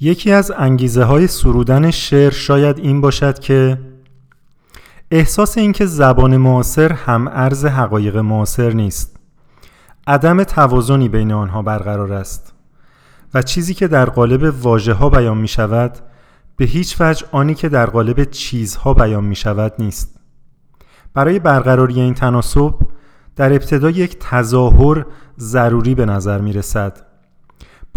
یکی از انگیزه های سرودن شعر شاید این باشد که احساس اینکه زبان معاصر هم ارز حقایق معاصر نیست. عدم توازنی بین آنها برقرار است و چیزی که در قالب واژه ها بیان می شود به هیچ وجه آنی که در قالب چیزها بیان می شود نیست. برای برقراری این تناسب در ابتدا یک تظاهر ضروری به نظر می رسد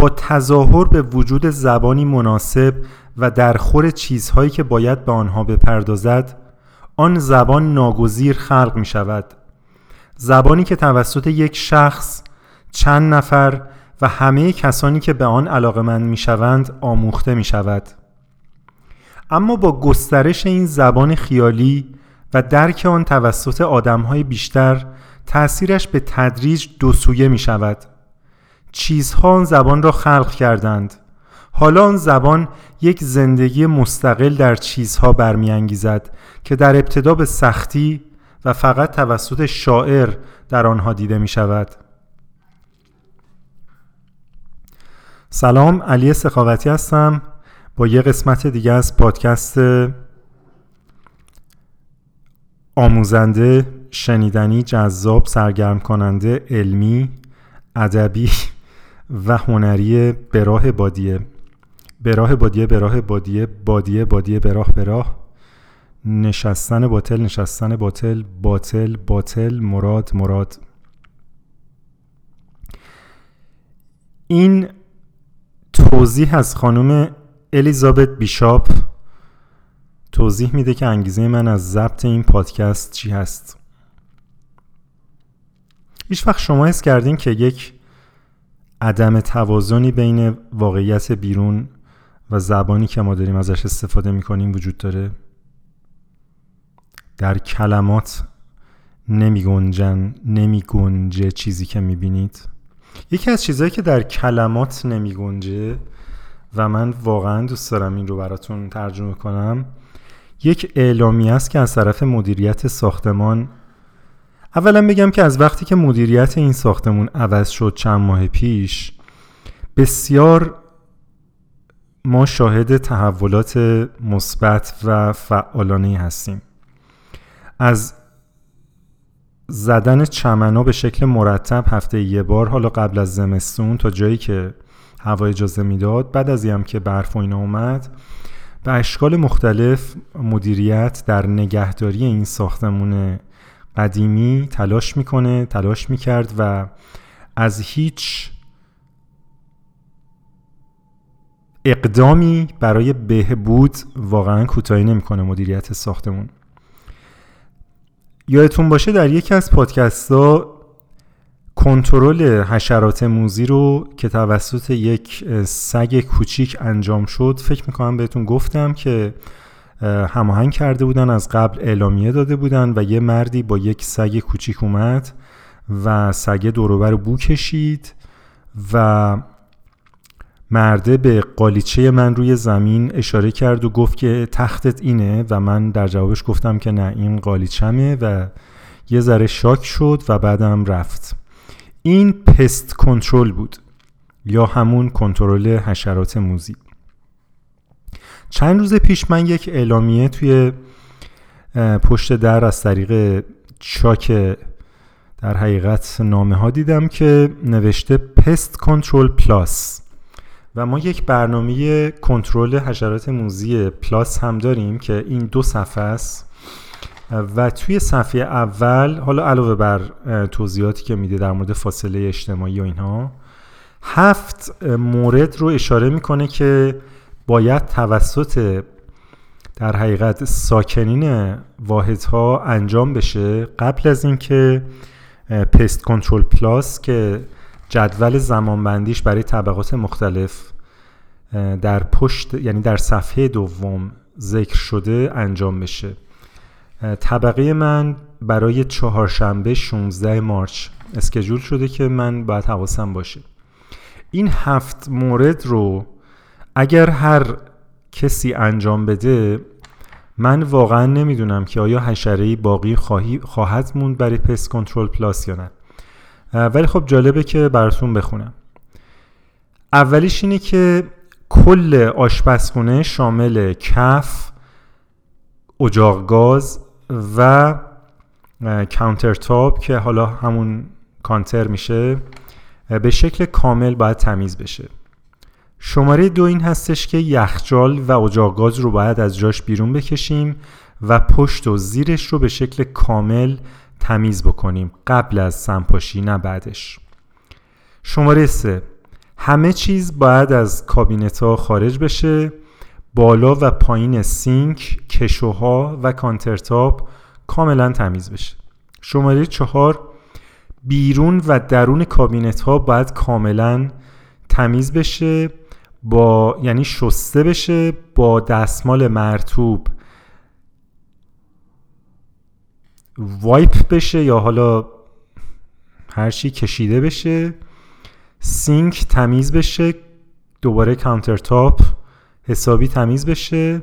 تظاهر به وجود زبانی مناسب و درخور چیزهایی که باید به آنها بپردازد آن زبان ناگزیر خلق می شود زبانی که توسط یک شخص چند نفر و همه کسانی که به آن علاقمند می شوند آموخته می شود اما با گسترش این زبان خیالی و درک آن توسط آدمهای بیشتر تأثیرش به تدریج دو سویه می شود چیزها آن زبان را خلق کردند. حالا آن زبان یک زندگی مستقل در چیزها برمیانگیزد که در ابتدا به سختی و فقط توسط شاعر در آنها دیده می شود سلام علی سخاوتی هستم. با یه قسمت دیگه از پادکست آموزنده شنیدنی جذاب سرگرم کننده علمی ادبی. و هنری براه بادیه. براه بادیه براه بادیه بادیه بادیه براه براه. نشستن باطل نشستن باطل باطل باطل مراد مراد. این توضیح از خانم الیزابت بیشاپ توضیح میده که انگیزه من از ضبط این پادکست چی هست. هیچ وقت شما حس کردین که یک عدم توازنی بین واقعیت بیرون و زبانی که ما داریم ازش استفاده می‌کنیم وجود داره. در کلمات نمی گنجن نمی گنجه چیزی که می بینید یکی از چیزهایی که در کلمات نمی گنجه و من واقعا دوست دارم این رو براتون ترجمه کنم یک اعلامی است که از طرف مدیریت ساختمان اولا بگم که از وقتی که مدیریت این ساختمون عوض شد چند ماه پیش بسیار ما شاهد تحولات مثبت و فعالانه هستیم. از زدن چمنا به شکل مرتب هفته یه بار حالا قبل از زمستون تا جایی که هوا اجازه می‌داد بعد از هم که برف و اینا اومد به اشکال مختلف مدیریت در نگهداری این ساختمون قدیمی تلاش می‌کنه تلاش می‌کرد و از هیچ اقدامی برای بهبود واقعا کوتاهی نمی‌کنه مدیریت ساختمون. یادتون باشه در یکی از پادکست ها کنترل حشرات موزی رو که توسط یک سگ کوچیک انجام شد فکر می‌کنم بهتون گفتم که هماهنگ کرده بودن از قبل اعلامیه داده بودن و یه مردی با یک سگ کوچیک اومد و سگ دوروبر بو کشید و مرده به قالیچه من روی زمین اشاره کرد و گفت که تختت اینه و من در جوابش گفتم که نه این قالیچمه و یه ذره shock شد و بعدم رفت. این pest control بود یا همون کنترل حشرات موزی. چند روز پیش من یک اعلامیه توی پشت در از طریق چاک در حقیقت نامه ها دیدم که نوشته pest control plus و ما یک برنامه کنترل حشرات موذی plus هم داریم که این دو صفحه است. و توی صفحه اول حالا علاوه بر توضیحاتی که میده در مورد فاصله اجتماعی و اینها هفت مورد رو اشاره می‌کنه که باید توسط در حقیقت ساکنین واحدها انجام بشه قبل از اینکه پست کنترل پلاس که جدول زمانبندیش برای طبقات مختلف در پشت یعنی در صفحه دوم ذکر شده انجام بشه. طبقه من برای چهارشنبه 16 مارچ اسکجول شده که من باید حواسم باشه. این هفت مورد رو اگر هر کسی انجام بده من واقعا نمی‌دونم که آیا حشره باقی خواهد موند برای پس کنترل پلاس یا نه. ولی خب جالبه که براتون بخونم. اولیش اینه که کل آشپزخونه شامل کف اجاق گاز و کانتر تاپ که حالا همون کانتر میشه به شکل کامل باید تمیز بشه. شماره دو این هستش که یخچال و اجاق گاز رو باید از جاش بیرون بکشیم و پشت و زیرش رو به شکل کامل تمیز بکنیم قبل از سمپاشی نه بعدش. شماره سه. همه چیز باید از کابینت ها خارج بشه. بالا و پایین سینک کشوها و countertop کاملا تمیز بشه. شماره چهار. بیرون و درون کابینت ها باید کاملا تمیز بشه. با یعنی شسته بشه با دستمال مرطوب wipe بشه یا حالا هر چی کشیده بشه. سینک تمیز بشه. دوباره countertop حسابی تمیز بشه.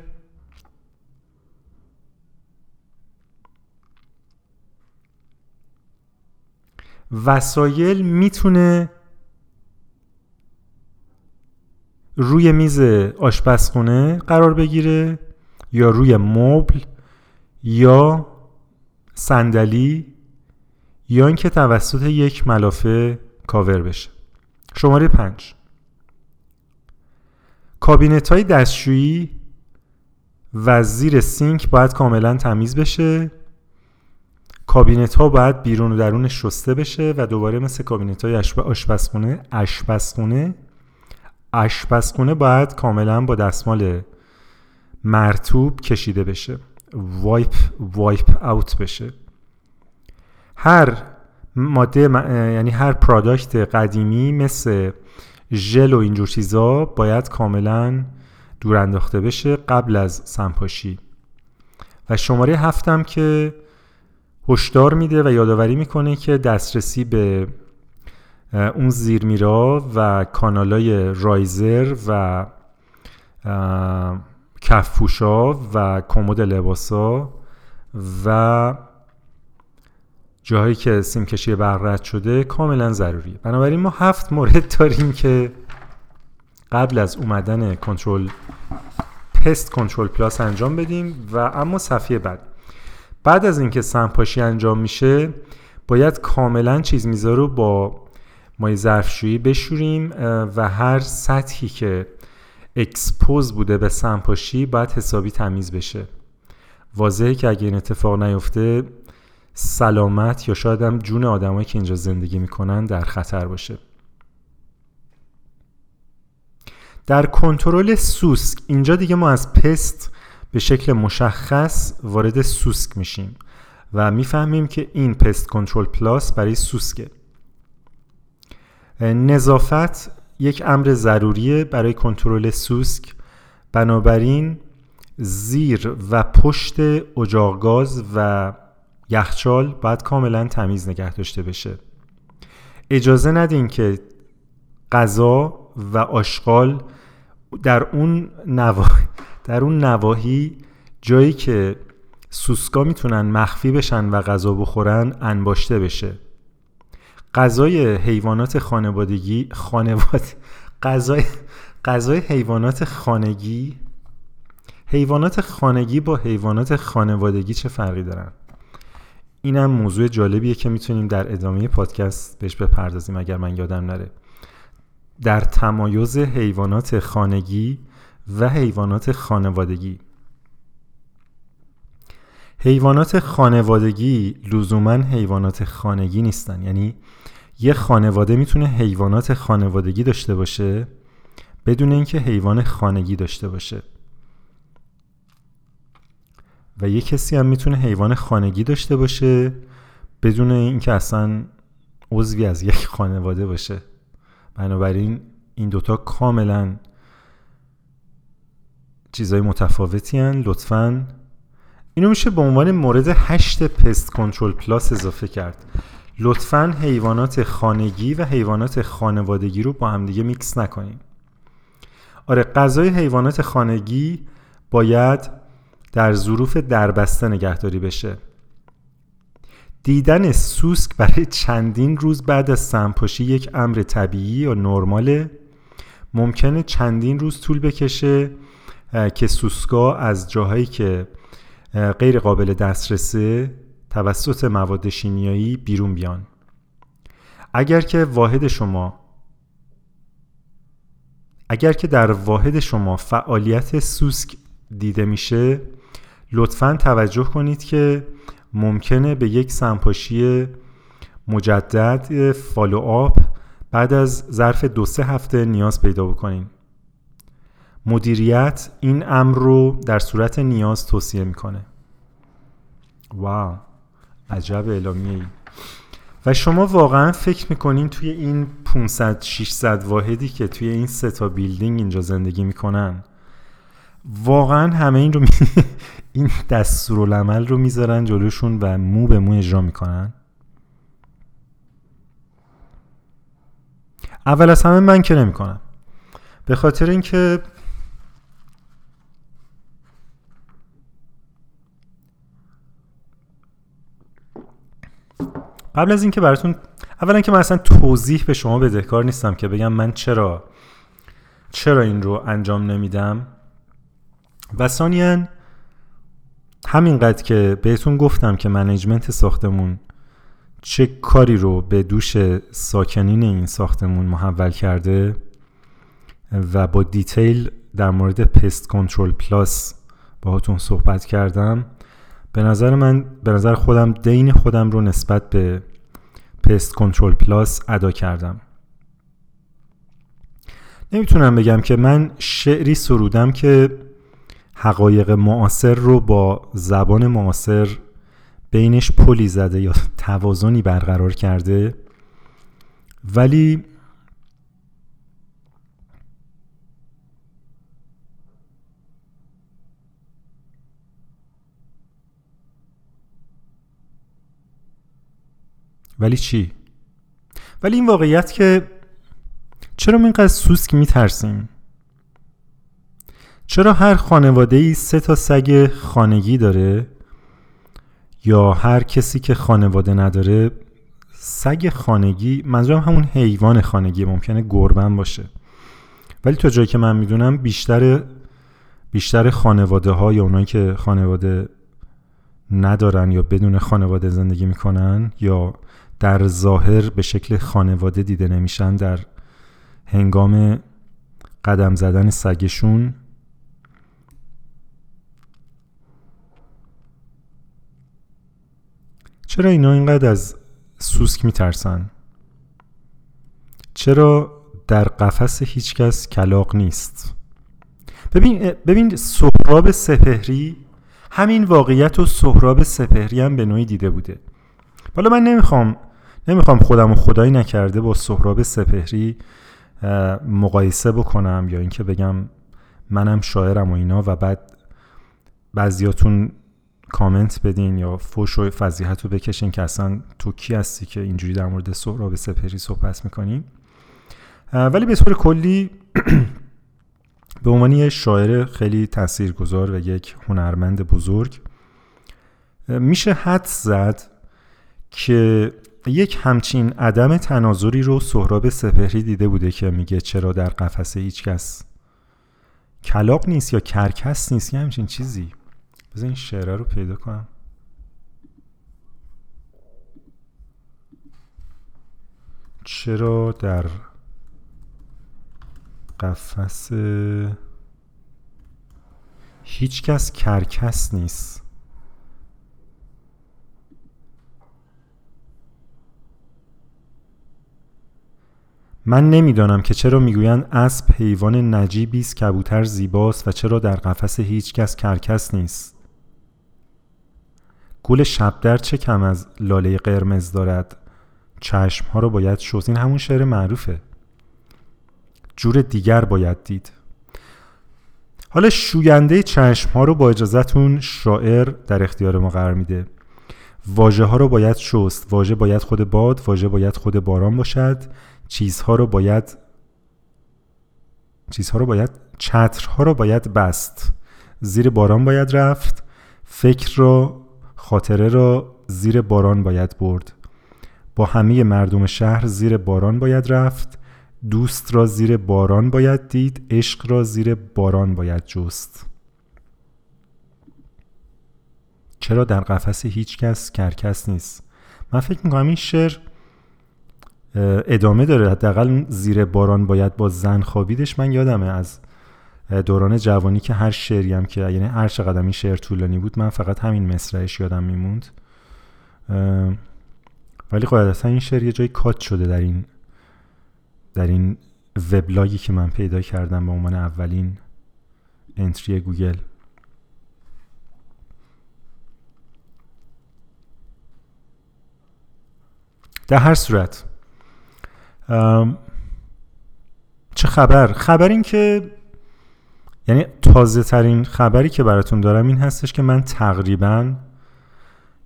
وسایل می‌تونه روی میز آشپزخونه قرار بگیره یا روی مبل یا صندلی یا اینکه توسط یک ملافه کاور بشه. شماره پنج. کابینت های دستشویی و زیر سینک باید کاملا تمیز بشه. کابینت ها باید بیرون و درون شسته بشه و دوباره مثل کابینت های آشپزخونه آشپزخونه آشپزخونه باید کاملا با دستمال مرطوب کشیده بشه. wipe wipe out بشه. هر ماده یعنی هر product قدیمی مثل ژل و اینجور چیزا باید کاملا دور انداخته بشه قبل از سمپاشی. و شماره هفتم که هشدار میده و یادآوری می‌کنه که دسترسی به اون زیرمیرا و کانالای رایزر و کفپوشا و کمد لباسا و جاهایی که سیم کشی برق شده کاملا ضروریه. بنابراین ما هفت مورد داریم که قبل از اومدن کنترل پست کنترل پلاس انجام بدیم و اما صفحه بعد. بعد از اینکه سمپاشی انجام میشه باید کاملا چیز میزا رو با مایع ظرفشویی بشوریم و هر سطحی که expose بوده به سمپاشی باید حسابی تمیز بشه. واضحه که اگه این اتفاق نیفته سلامت یا شاید هم جون آدمایی که اینجا زندگی می‌کنن در خطر باشه. در کنترل سوسک اینجا دیگه ما از pest به شکل مشخص وارد سوسک میشیم و می‌فهمیم که این پست کنترل پلاس برای سوسکه. نظافت یک امر ضروریه برای کنترل سوسک. بنابراین زیر و پشت اجاق گاز و یخچال باید کاملا تمیز نگه داشته بشه. اجازه ندین که غذا و آشغال در اون نواحی در اون نواحی جایی که سوسکا می‌تونن مخفی بشن و غذا بخورن انباشته بشه. غذای حیوانات خانوادگی خانواد غذای غذای حیوانات خانگی؟ حیوانات خانگی با حیوانات خانوادگی چه فرقی دارن؟ اینم موضوع جالبیه که می‌تونیم در ادامه پادکست بهش بپردازیم اگر من یادم نره. در تمایز حیوانات خانگی و حیوانات خانوادگی. حیوانات خانوادگی لزوما حیوانات خانگی نیستن. یعنی یه خانواده می‌تونه حیوانات خانوادگی داشته باشه بدون اینکه حیوان خانگی داشته باشه. و یه کسی هم می‌تونه حیوان خانگی داشته باشه بدون اینکه اصلا عضوی از یک خانواده باشه. بنابراین این دوتا کاملا چیزهای متفاوتی هستن. لطفا اینو میشه به عنوان مورد هشت pest control plus اضافه کرد. لطفا حیوانات خانگی و حیوانات خانوادگی رو با همدیگه میکس نکنیم. آره غذای حیوانات خانگی باید در ظروف دربسته نگهداری بشه. دیدن سوسک برای چندین روز بعد از سمپاشی یک امر طبیعی یا نرماله ممکنه چندین روز طول بکشه که سوسکا از جاهایی که غیر قابل دسترسه توسط مواد شیمیایی بیرون بیان. اگر که واحد شما اگر که در واحد شما فعالیت سوسک دیده میشه لطفا توجه کنید که ممکنه به یک سمپاشی مجدد follow up بعد از ظرف دو سه هفته نیاز پیدا بکنین. مدیریت این امر رو در صورت نیاز توصیه می‌کنه. wow عجب اعلامیه ای و شما واقعا فکر می‌کنین توی این 500 600 واحدی که توی این سه تا building اینجا زندگی می‌کنن واقعا همه این رو می... این دستورالعمل رو می‌ذارن جلوشون و مو به مو اجرا می‌کنن؟ اول از همه من که نمی‌کنم. به خاطر اینکه قبل از اینکه براتون اولا که من اصلا توضیح به شما بدهکار نیستم که بگم من چرا چرا این رو انجام نمیدم. و ثانیا همینقدر که بهتون گفتم که management ساختمون چه کاری رو به دوش ساکنین این ساختمون محول کرده و با detail در مورد Pest Control Plus باهاتون صحبت کردم. به نظر من به نظر خودم دین خودم رو نسبت به Pest Control Plus ادا کردم. نمی‌تونم بگم که من شعری سرودم که حقایق معاصر رو با زبان معاصر بینش پلی زده یا توازنی برقرار کرده ولی ولی چی؟ ولی این واقعیت که چرا ما اینقدر سوسک میترسیم؟ چرا هر خانواده ای سه تا سگ خانگی داره یا هر کسی که خانواده نداره سگ خانگی منظورم همون حیوان خانگی ممکنه گربن باشه ولی تا جایی که من می‌دونم بیشتر بیشتر خانواده ها یا اونایی که خانواده ندارن یا بدون خانواده زندگی می‌کنن یا در ظاهر به شکل خانواده دیده نمیشن در هنگام قدم زدن سگشون چرا اینا اینقدر از سوسک میترسن؟ چرا در قفس هیچکس کلاق نیست؟ ببین ببین سهراب سپهری همین واقعیت و سهراب سپهری هم به نوعی دیده بوده حالا من نمی‌خوام نمی‌خوام خودم و خدایی نکرده با سهراب سپهری مقایسه بکنم یا اینکه بگم منم شاعرم و اینا و بعد بعضیاتون کامنت بدین یا فوش و فضیحت رو بکشین که اصلا تو کی هستی که اینجوری در مورد سهراب سپهری صحبت می‌کنی. ولی به طور کلی به عنوان یه شاعر خیلی تاثیرگذار و یک هنرمند بزرگ میشه حد زد که یک همچین عدم تناظری رو سهراب سپهری دیده بوده که میگه چرا در قفسه هیچ کس کلاق نیست یا کرکس نیست یه همچین چیزی. بذار این شعره رو پیدا کنم. چرا در قفس هیچ کس کرکس نیست؟ من نمی‌دانم که چرا می‌گویند اسب حیوان نجیبی است کبوتر زیباست و چرا در قفس هیچ کس کرکس نیست. گل شبدر چه کم از لاله قرمز دارد؟ چشم ها رو باید شست. این همون شعر معروفه. جور دیگر باید دید. حالا شوینده چشم ها رو با اجازتون شاعر در اختیار ما قرار میده. واژه ها رو باید شست. واژه باید خود باد واژه باید خود باران باشد. چیزها رو باید چیزها رو باید چترها رو باید بست. زیر باران باید رفت. فکر رو خاطره را زیر باران باید برد. با همه مردم شهر زیر باران باید رفت. دوست را زیر باران باید دید. عشق را زیر باران باید جست. چرا در قفس هیچ کس کرکس نیست؟ من فکر می‌کنم این شعر ادامه داره. حداقل زیر باران باید با زن خوابیدش. من یادمه از دوران جوانی که هر شعری هم که یعنی هر چقدر این شعر طولانی بود من فقط همین مصرعش یادم میموند. ولی قاعدتا این شعر یه جای کات شده در این در این وبلاگی که من پیدا کردم به عنوان اولین انتری گوگل. در هر صورت چه خبر؟ خبر این که یعنی تازه ترین خبری که براتون دارم این هستش که من تقریبا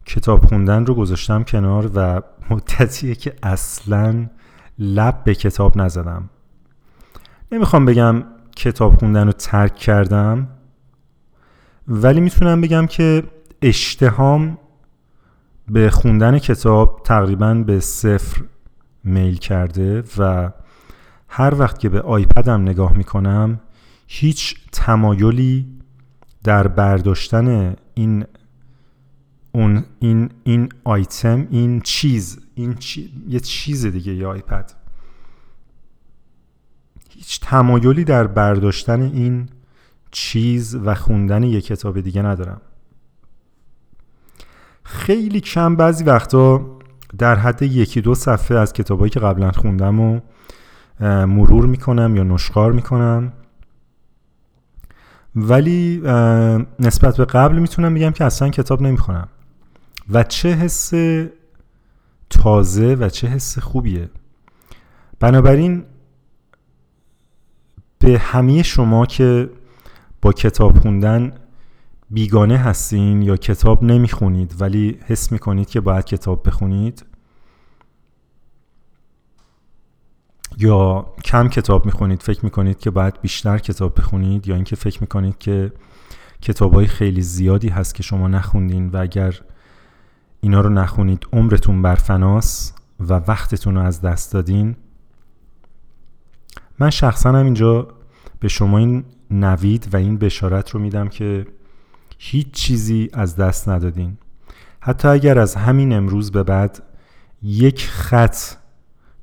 کتاب خوندن رو گذاشتم کنار و مدتیه که اصلا لب به کتاب نزدم. نمی‌خوام بگم کتاب خوندن رو ترک کردم ولی می‌تونم بگم که اشتهام به خوندن کتاب تقریبا به صفر میل کرده و هر وقت که به آیپدم نگاه می‌کنم هیچ تمایلی در برداشتن این اون این این آیتم این چیز این یه چیز دیگه یه آیپد. هیچ تمایلی در برداشتن این چیز و خوندن یه کتاب دیگه ندارم. خیلی کم بعضی وقتا در حد یکی دو صفحه از کتابایی که قبلا خوندم و مرور می‌کنم یا نشخار می‌کنم. ولی نسبت به قبل می‌تونم بگم که اصلا کتاب نمی‌خونم. و چه حس تازه و چه حس خوبیه. بنابراین به همه شما که با کتاب خوندن بیگانه هستین یا کتاب نمی‌خونید ولی حس می‌کنید که باید کتاب بخونید؟ یا کم کتاب می‌خونید فکر می‌کنید که باید بیشتر کتاب بخونید؟ یا اینکه فکر می‌کنید که کتاب های خیلی زیادی هست که شما نخوندین و اگر اینا رو نخونید عمرتون برفناس و وقتتون رو از دست دادین؟ من شخصا هم اینجا به شما این نوید و این بشارت رو میدم که هیچ چیزی از دست ندادین. حتی اگر از همین امروز به بعد یک خط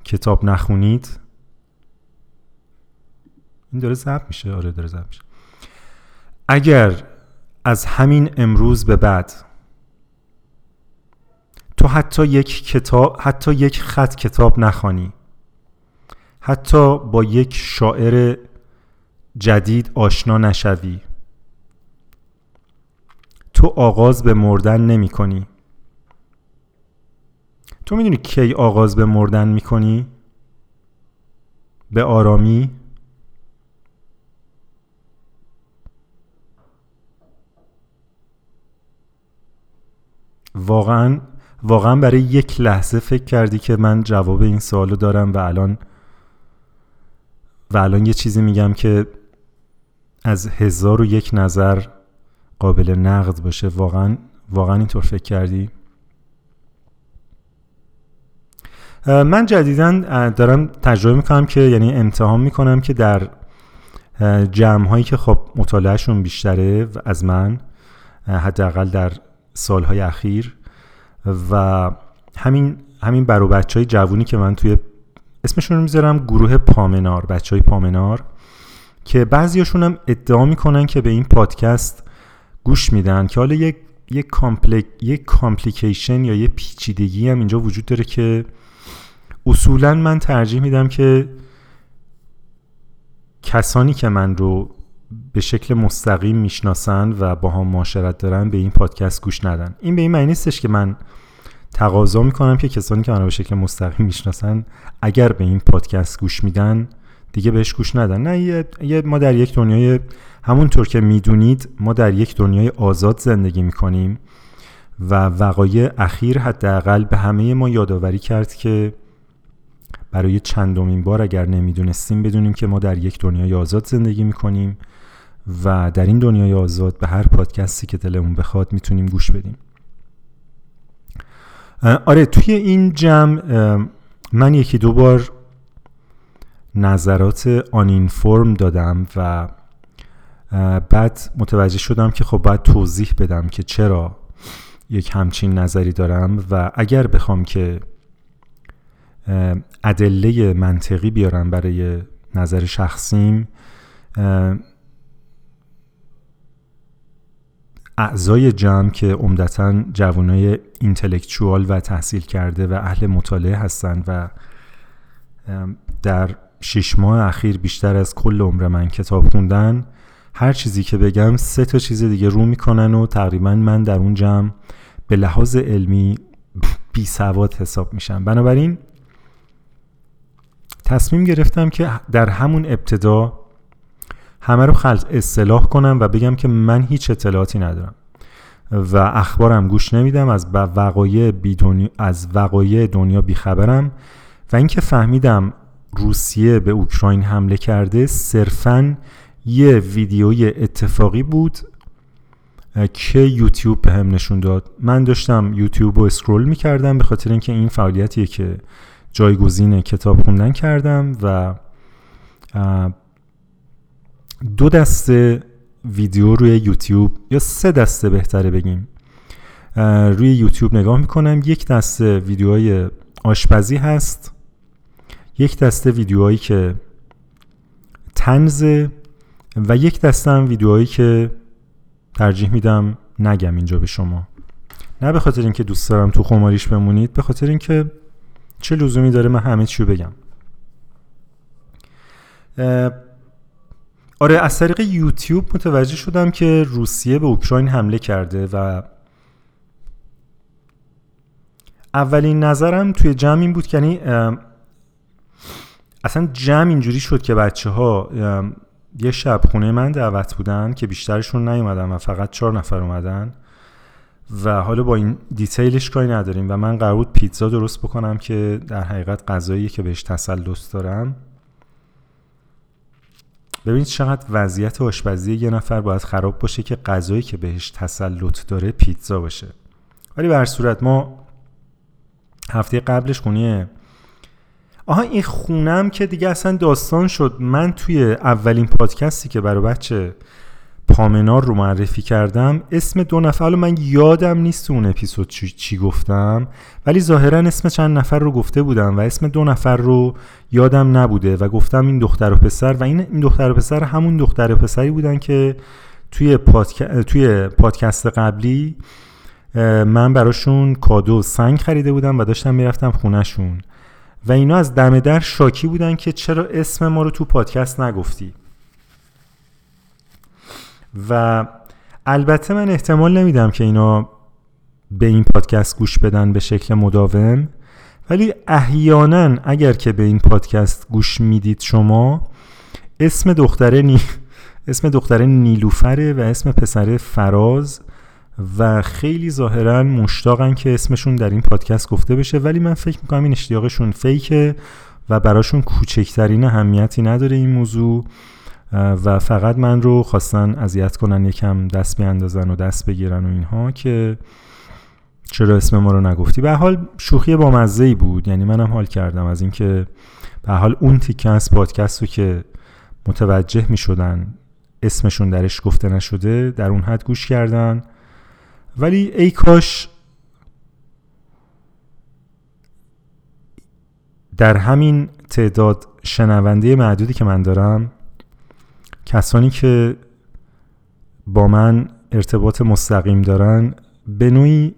کتاب نخونید این داره ضبط میشه. آره داره ضبط میشه. اگر از همین امروز به بعد تو حتی یک کتاب حتی یک خط کتاب نخوانی حتی با یک شاعر جدید آشنا نشوی تو آغاز به مردن نمی کنی تو می‌دونی کی آغاز به مردن می کنی؟ به آرامی واقعا واقعا برای یک لحظه فکر کردی که من جواب این سوالو دارم و الان و الان یه چیزی میگم که از هزار و یک نظر قابل نقد باشه واقعا واقعا اینطور فکر کردی؟ من جدیدا دارم تجربه می‌کنم که یعنی امتحان می‌کنم که در جمع هایی که خب مطالعهشون بیشتره از من حداقل در سالهای اخیر و همین همین برو بچه های جوونی که من توی اسمشون رو می‌ذارم گروه پامنار بچه های پامنار که بعضیاشون هم ادعا می‌کنن که به این پادکست گوش میدن که حالا یک یک complic یک complication یا یه پیچیدگی هم اینجا وجود داره که اصولا من ترجیح میدم که کسانی که من رو به شکل مستقیم می‌شناسن و با هم معاشرت دارن به این پادکست گوش ندن. این به این معنی نیستش که من تقاضا می‌کنم که کسانی که من رو به شکل مستقیم می‌شناسن اگر به این پادکست گوش میدن دیگه بهش گوش ندن. نه یه, ما در یک دنیای همونطور که می‌دونید ما در یک دنیای آزاد زندگی می‌کنیم و وقایع اخیر حداقل به همه ما یادآوری کرد که برای چندمین بار اگر نمی‌دونستیم بدونیم که ما در یک دنیای آزاد زندگی می‌کنیم و در این دنیای آزاد به هر پادکستی که دلمون بخواد می‌تونیم گوش بدیم. آره توی این جمع من یکی دو بار نظرات آنینفورم دادم و بعد متوجه شدم که خب باید توضیح بدم که چرا یک همچین نظری دارم و اگر بخوام که ادله منطقی بیارم برای نظر شخصیم اعضای جمع که عمدتا جوانای اینتלקچوال و تحصیل کرده و اهل مطالعه هستند و در شش ماه اخیر بیشتر از کل عمر من کتاب خوندن هر چیزی که بگم سه تا چیز دیگه رو می‌کنن و تقریبا من در اون جمع به لحاظ علمی بی سواد حساب میشم. بنابراین تصمیم گرفتم که در همون ابتدا همه رو خلط اصلاح کنم و بگم که من هیچ اطلاعاتی ندارم و اخبارم گوش نمیدم از وقایع از وقایع دنیا بیخبرم و اینکه فهمیدم روسیه به اوکراین حمله کرده صرفا یه ویدیوی اتفاقی بود که یوتیوب به هم نشون داد. من داشتم یوتیوب رو اسکرول می‌کردم به خاطر اینکه این فعالیتیه که جایگزین کتاب خوندن کردم و دو دسته ویدیو روی یوتیوب یا سه دسته بهتره بگیم. روی یوتیوب نگاه می‌کنم. یک دسته ویدیوهای آشپزی هست. یک دسته ویدیوهایی که تنزه و یک دسته هم ویدیوهایی که ترجیح میدم نگم اینجا به شما. نه به خاطر اینکه دوست دارم تو خماریش بمونید به خاطر اینکه چه لزومی داره من همه چیو بگم. آره از طریق یوتیوب متوجه شدم که روسیه به اوکراین حمله کرده و اولین نظرم توی جمع این بود که یعنی اصلا جمع اینجوری شد که بچه ها یه شب خونه من دعوت بودن که بیشترشون نیومدن و فقط چهار نفر اومدن و حالا با این دیتیلش کاری نداریم و من قرار بود پیتزا درست بکنم که در حقیقت غذایی که بهش تسلط دارم. ببینید چقدر وضعیت آشپزی یه نفر باید خراب باشه که غذایی که بهش تسلط داره پیتزا باشه. ولی به صورت ما هفته قبلش خونه آها این خونم که دیگه اصلا داستان شد. من توی اولین پادکستی که برای بچه پامنار رو معرفی کردم اسم دو نفر حالا من یادم نیست اون اپیزود چی, چی گفتم ولی ظاهرا اسم چند نفر رو گفته بودم و اسم دو نفر رو یادم نبوده و گفتم این دختر و پسر و این این دختر و پسر همون دختر و پسری بودن که توی, پادک... توی پادکست قبلی من براشون کادو سنگ خریده بودم و داشتم می‌رفتم خونهشون. و اینا از دم در شاکی بودن که چرا اسم ما رو تو پادکست نگفتی. و البته من احتمال نمیدم که اینا به این پادکست گوش بدن به شکل مداوم ولی احیانا اگر که به این پادکست گوش می‌دید شما اسم دختره نی... اسم دختره نیلوفره و اسم پسر فراز و خیلی ظاهرا مشتاقن که اسمشون در این پادکست گفته بشه ولی من فکر می‌کنم این اشتیاقشون فیکه و براشون کوچکترین اهمیتی نداره این موضوع. و فقط من رو خواستن اذیت کنن یکم دست بیاندازن و دست بگیرن و اینها که چرا اسم ما رو نگفتی. به حال شوخی با مزه ای بود. یعنی منم حال کردم از اینکه به حال اون تیکه از پادکست رو که متوجه می شدن اسمشون درش گفته نشده در اون حد گوش کردن. ولی ای کاش در همین تعداد شنونده معدودی که من دارم کسانی که با من ارتباط مستقیم دارن به نوعی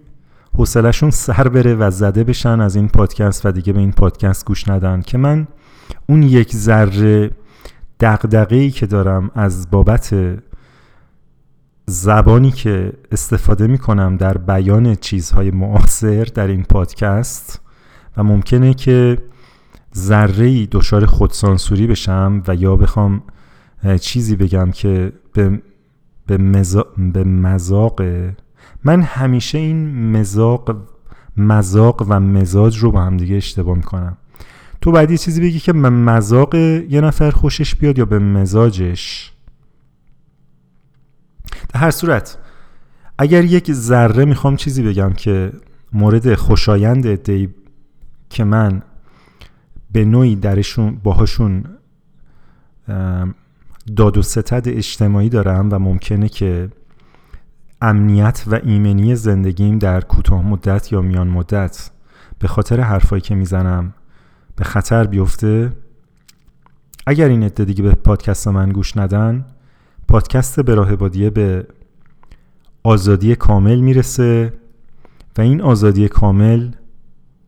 حوصلشون سر بره و زده بشن از این پادکست و دیگه به این پادکست گوش ندن. که من اون یک ذره دقدقه که دارم از بابت زبانی که استفاده می کنم در بیان چیزهای معاصر در این پادکست و ممکنه که ذره ای دچار خودسانسوری بشم و یا بخوام چیزی بگم که به به, به مزاق من همیشه این مزاق مزاق و مزاج رو با هم دیگه اشتباه می‌کنم. تو باید یه چیزی بگی که به مزاق یه نفر خوشش بیاد یا به مزاجش؟ هر صورت اگر یک ذره می‌خوام چیزی بگم که مورد خوشایند ادهی که من به نوعی درشون باهاشون داد و ستد اجتماعی دارم و ممکنه که امنیت و ایمنی زندگیم در کوتاه مدت یا میان مدت به خاطر حرفایی که می‌زنم به خطر بیفته اگر این عده دیگه به پادکست من گوش ندن پادکست به راه بادیه به آزادی کامل می‌رسه و این آزادی کامل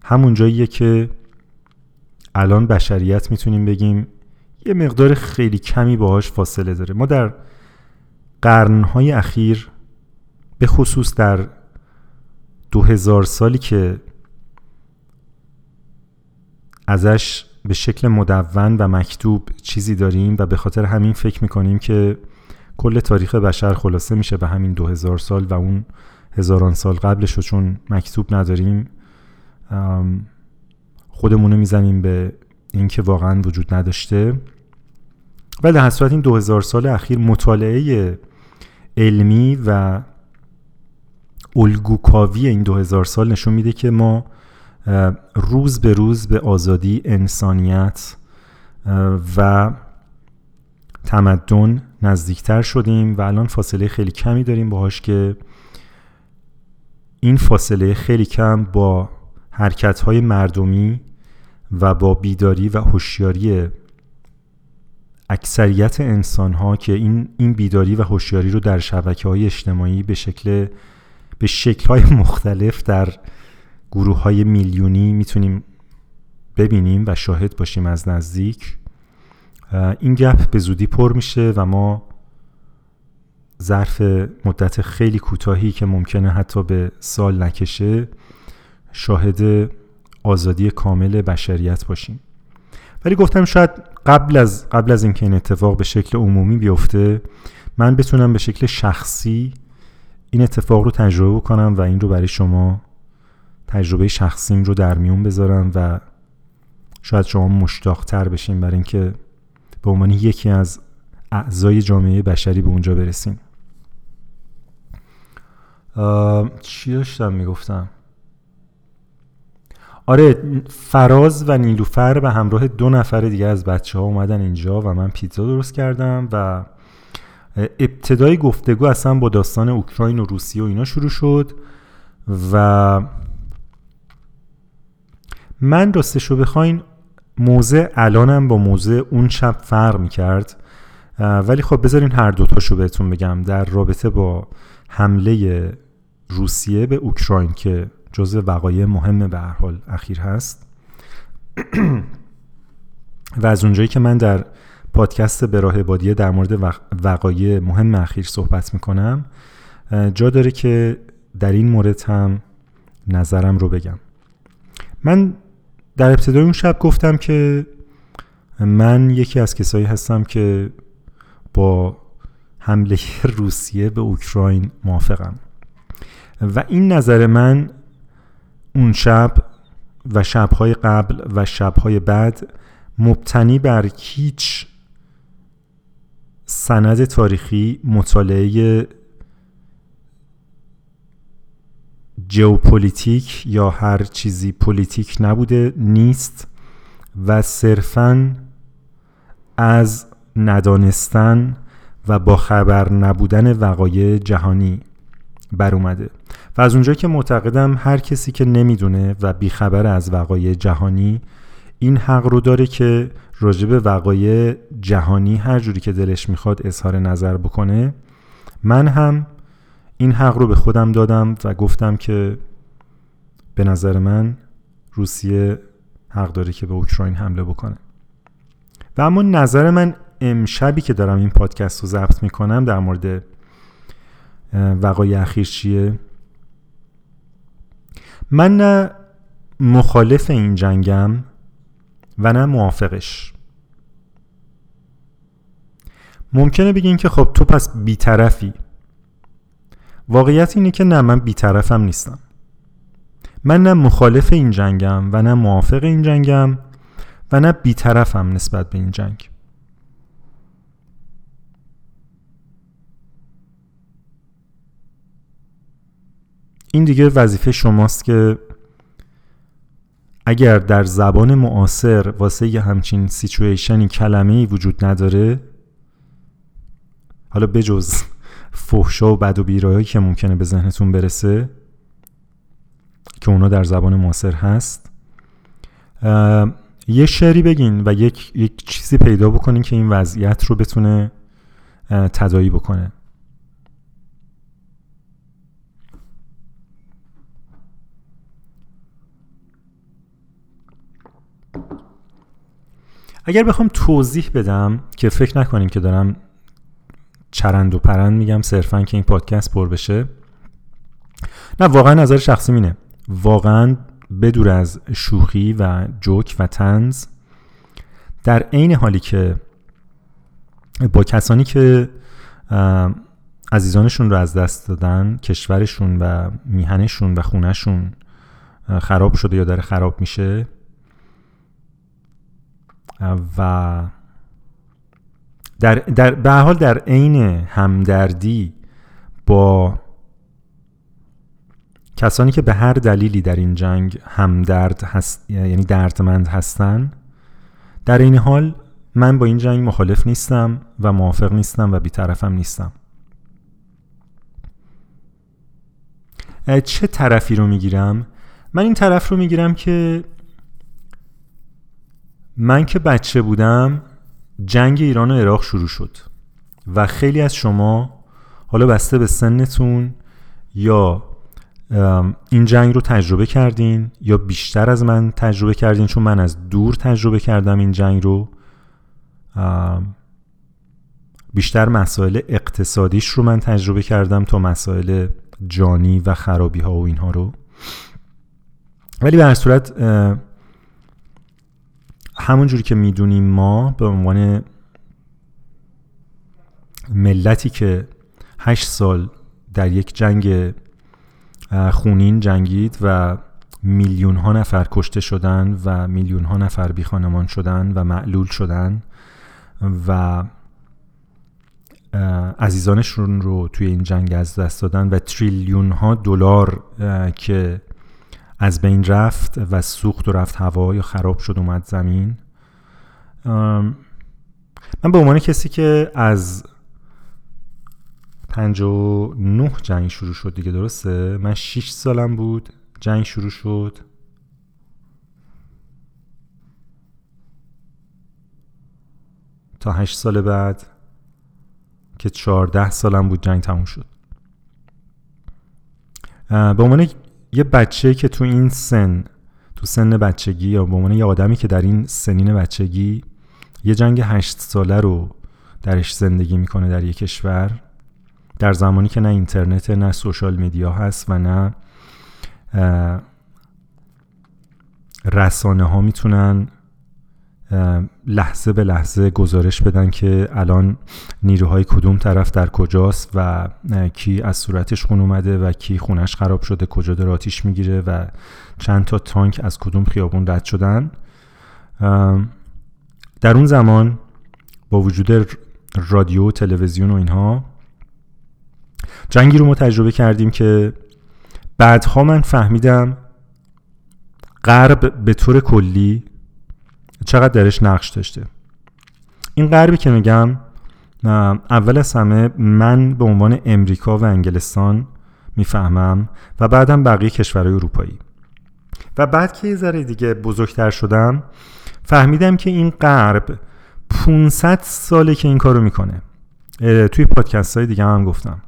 همون جاییه که الان بشریت می‌تونیم بگیم یه مقدار خیلی کمی باهاش فاصله داره. ما در قرنهای اخیر به خصوص در دو هزار سالی که ازش به شکل مدون و مکتوب چیزی داریم و به خاطر همین فکر می‌کنیم که کل تاریخ بشر خلاصه میشه به همین دو هزار سال و اون هزاران سال قبلش رو چون مکتوب نداریم خودمونو می‌زنیم به اینکه واقعا وجود نداشته. ولی در صورت این دو هزار سال اخیر مطالعه علمی و الگوکاوی این دو هزار سال نشون میده که ما روز به روز به آزادی انسانیت و تمدن نزدیکتر شدیم و الان فاصله خیلی کمی داریم باهاش که این فاصله خیلی کم با حرکت های مردمی و با بیداری و هوشیاری اکثریت انسان ها که این این بیداری و هوشیاری رو در شبکه های اجتماعی به شکل به شکل های مختلف در گروه های میلیونی می‌تونیم ببینیم و شاهد باشیم از نزدیک. این گپ به زودی پر میشه و ما ظرف مدت خیلی کوتاهی که ممکنه حتی به سال نکشه شاهد آزادی کامل بشریت باشیم. ولی گفتم شاید قبل از قبل از اینکه این اتفاق به شکل عمومی بیفته من بتونم به شکل شخصی این اتفاق رو تجربه کنم و این رو برای شما تجربه شخصیم رو در میون بذارم و شاید شما مشتاقتر بشین برای اینکه به عنوان یکی از اعضای جامعه بشری به اونجا برسیم. چی داشتم می‌گفتم؟ آره فراز و نیلوفر به همراه دو نفر دیگه از بچه ها اومدن اینجا و من پیتزا درست کردم و ابتدای گفتگو اصلا با داستان اوکراین و روسیه و اینا شروع شد و من راستش رو بخواین موزه الانم با موزه اون شب فرق می‌کرد ولی خب بذارین هر دوتاشو بهتون بگم. در رابطه با حمله روسیه به اوکراین که جزء وقایع مهم به هر حال اخیر هست. و از اونجایی که من در پادکست به راه بادیه در مورد وقایع مهم اخیر صحبت می‌کنم جا داره که در این مورد هم نظرم رو بگم. من در ابتدای اون شب گفتم که من یکی از کسایی هستم که با حمله روسیه به اوکراین موافقم. و این نظر من اون شب و شبهای قبل و شبهای بعد مبتنی بر هیچ سند تاریخی مطالعه geopolitic یا هر چیزی politic نبوده نیست و صرفا از ندانستن و با خبر نبودن وقایع جهانی بر اومده. و از اونجایی که معتقدم هر کسی که نمی‌دونه و بیخبر از وقایع جهانی این حق رو داره که راجب وقایع جهانی هر جوری که دلش می‌خواد اظهار نظر بکنه. من هم این حق رو به خودم دادم و گفتم که به نظر من روسیه حق داره که به اوکراین حمله بکنه. و اما نظر من امشبی که دارم این پادکست رو ضبط می‌کنم در مورد وقایع اخیر چیه؟ من نه مخالف این جنگم و نه موافقش. ممکنه بگین که خب تو پس بیطرفی. واقعیت اینه که نه من بیطرفم نیستم. من نه مخالف این جنگم و نه موافق این جنگم و نه بیطرفم نسبت به این جنگ. این دیگه وظیفه شماست که اگر در زبان معاصر واسه یه همچین سیچویشنی کلمه ای وجود نداره حالا بجز فحشا و بد و بیرایی که ممکنه به ذهنتون برسه که اونا در زبان معاصر هست. یه شعری بگین و یک, یک چیزی پیدا بکنین که این وضعیت رو بتونه تدایی بکنه. اگر بخوام توضیح بدم که فکر نکنیم که دارم چرند و پرند میگم صرفا که این پادکست پر بشه. نه واقعا نظر شخصی مینه واقعا بدور از شوخی و جوک و تنز در عین حالی که با کسانی که عزیزانشون رو از دست دادن کشورشون و میهنشون و خونهشون خراب شده یا داره خراب میشه و در, در به حال در عین همدردی با کسانی که به هر دلیلی در این جنگ همدرد هست یعنی دردمند هستن در این حال من با این جنگ مخالف نیستم و موافق نیستم و بیطرفم نیستم چه طرفی رو می‌گیرم؟ من این طرف رو می‌گیرم که من که بچه بودم جنگ ایران و عراق شروع شد و خیلی از شما حالا بسته به سنتون یا این جنگ رو تجربه کردین یا بیشتر از من تجربه کردین؟ چون من از دور تجربه کردم این جنگ رو. بیشتر مسائل اقتصادیش رو من تجربه کردم تا مسائل جانی و خرابی ها و اینها رو. ولی به هر صورت همون جوری که می‌دونیم ما به عنوان ملتی که هشت سال در یک جنگ خونین جنگید و میلیون ها نفر کشته شدن و میلیون ها نفر بی خانمان شدن و معلول شدن و عزیزانشون رو توی این جنگ از دست دادن و تریلیون ها دلار که از بین رفت و سوخت و رفت هوا یا خراب شد اومد زمین. من به عنوان کسی که از 59 جنگ شروع شد دیگه درسته؟ من 6 سالم بود جنگ شروع شد. تا 8 سال بعد که 14 سالم بود جنگ تموم شد. به عنوان یه بچه که تو این سن تو سن بچگی یا به عنوان یه آدمی که در این سنین بچگی یه جنگ هشت ساله رو درش زندگی می‌کنه در یه کشور در زمانی که نه اینترنت نه سوشال میدیا هست و نه رسانه ها می‌تونن لحظه به لحظه گزارش بدن که الان نیروهای کدوم طرف در کجاست و کی از صورتش خون اومده و کی خونش خراب شده کجا در آتیش می‌گیره و چند تا تانک از کدوم خیابون رد شدن. در اون زمان با وجود رادیو و تلویزیون و اینها جنگی رو ما تجربه کردیم که بعدها من فهمیدم غرب به طور کلی چقدر درش نقش داشته. این غربی که میگم اول از همه من به عنوان امریکا و انگلستان می‌فهمم و بعدم بقیه کشورهای اروپایی. و بعد که یه ذره دیگه بزرگتر شدم فهمیدم که این غرب 500 ساله که این کارو می‌کنه. توی پادکست های دیگه هم گفتم.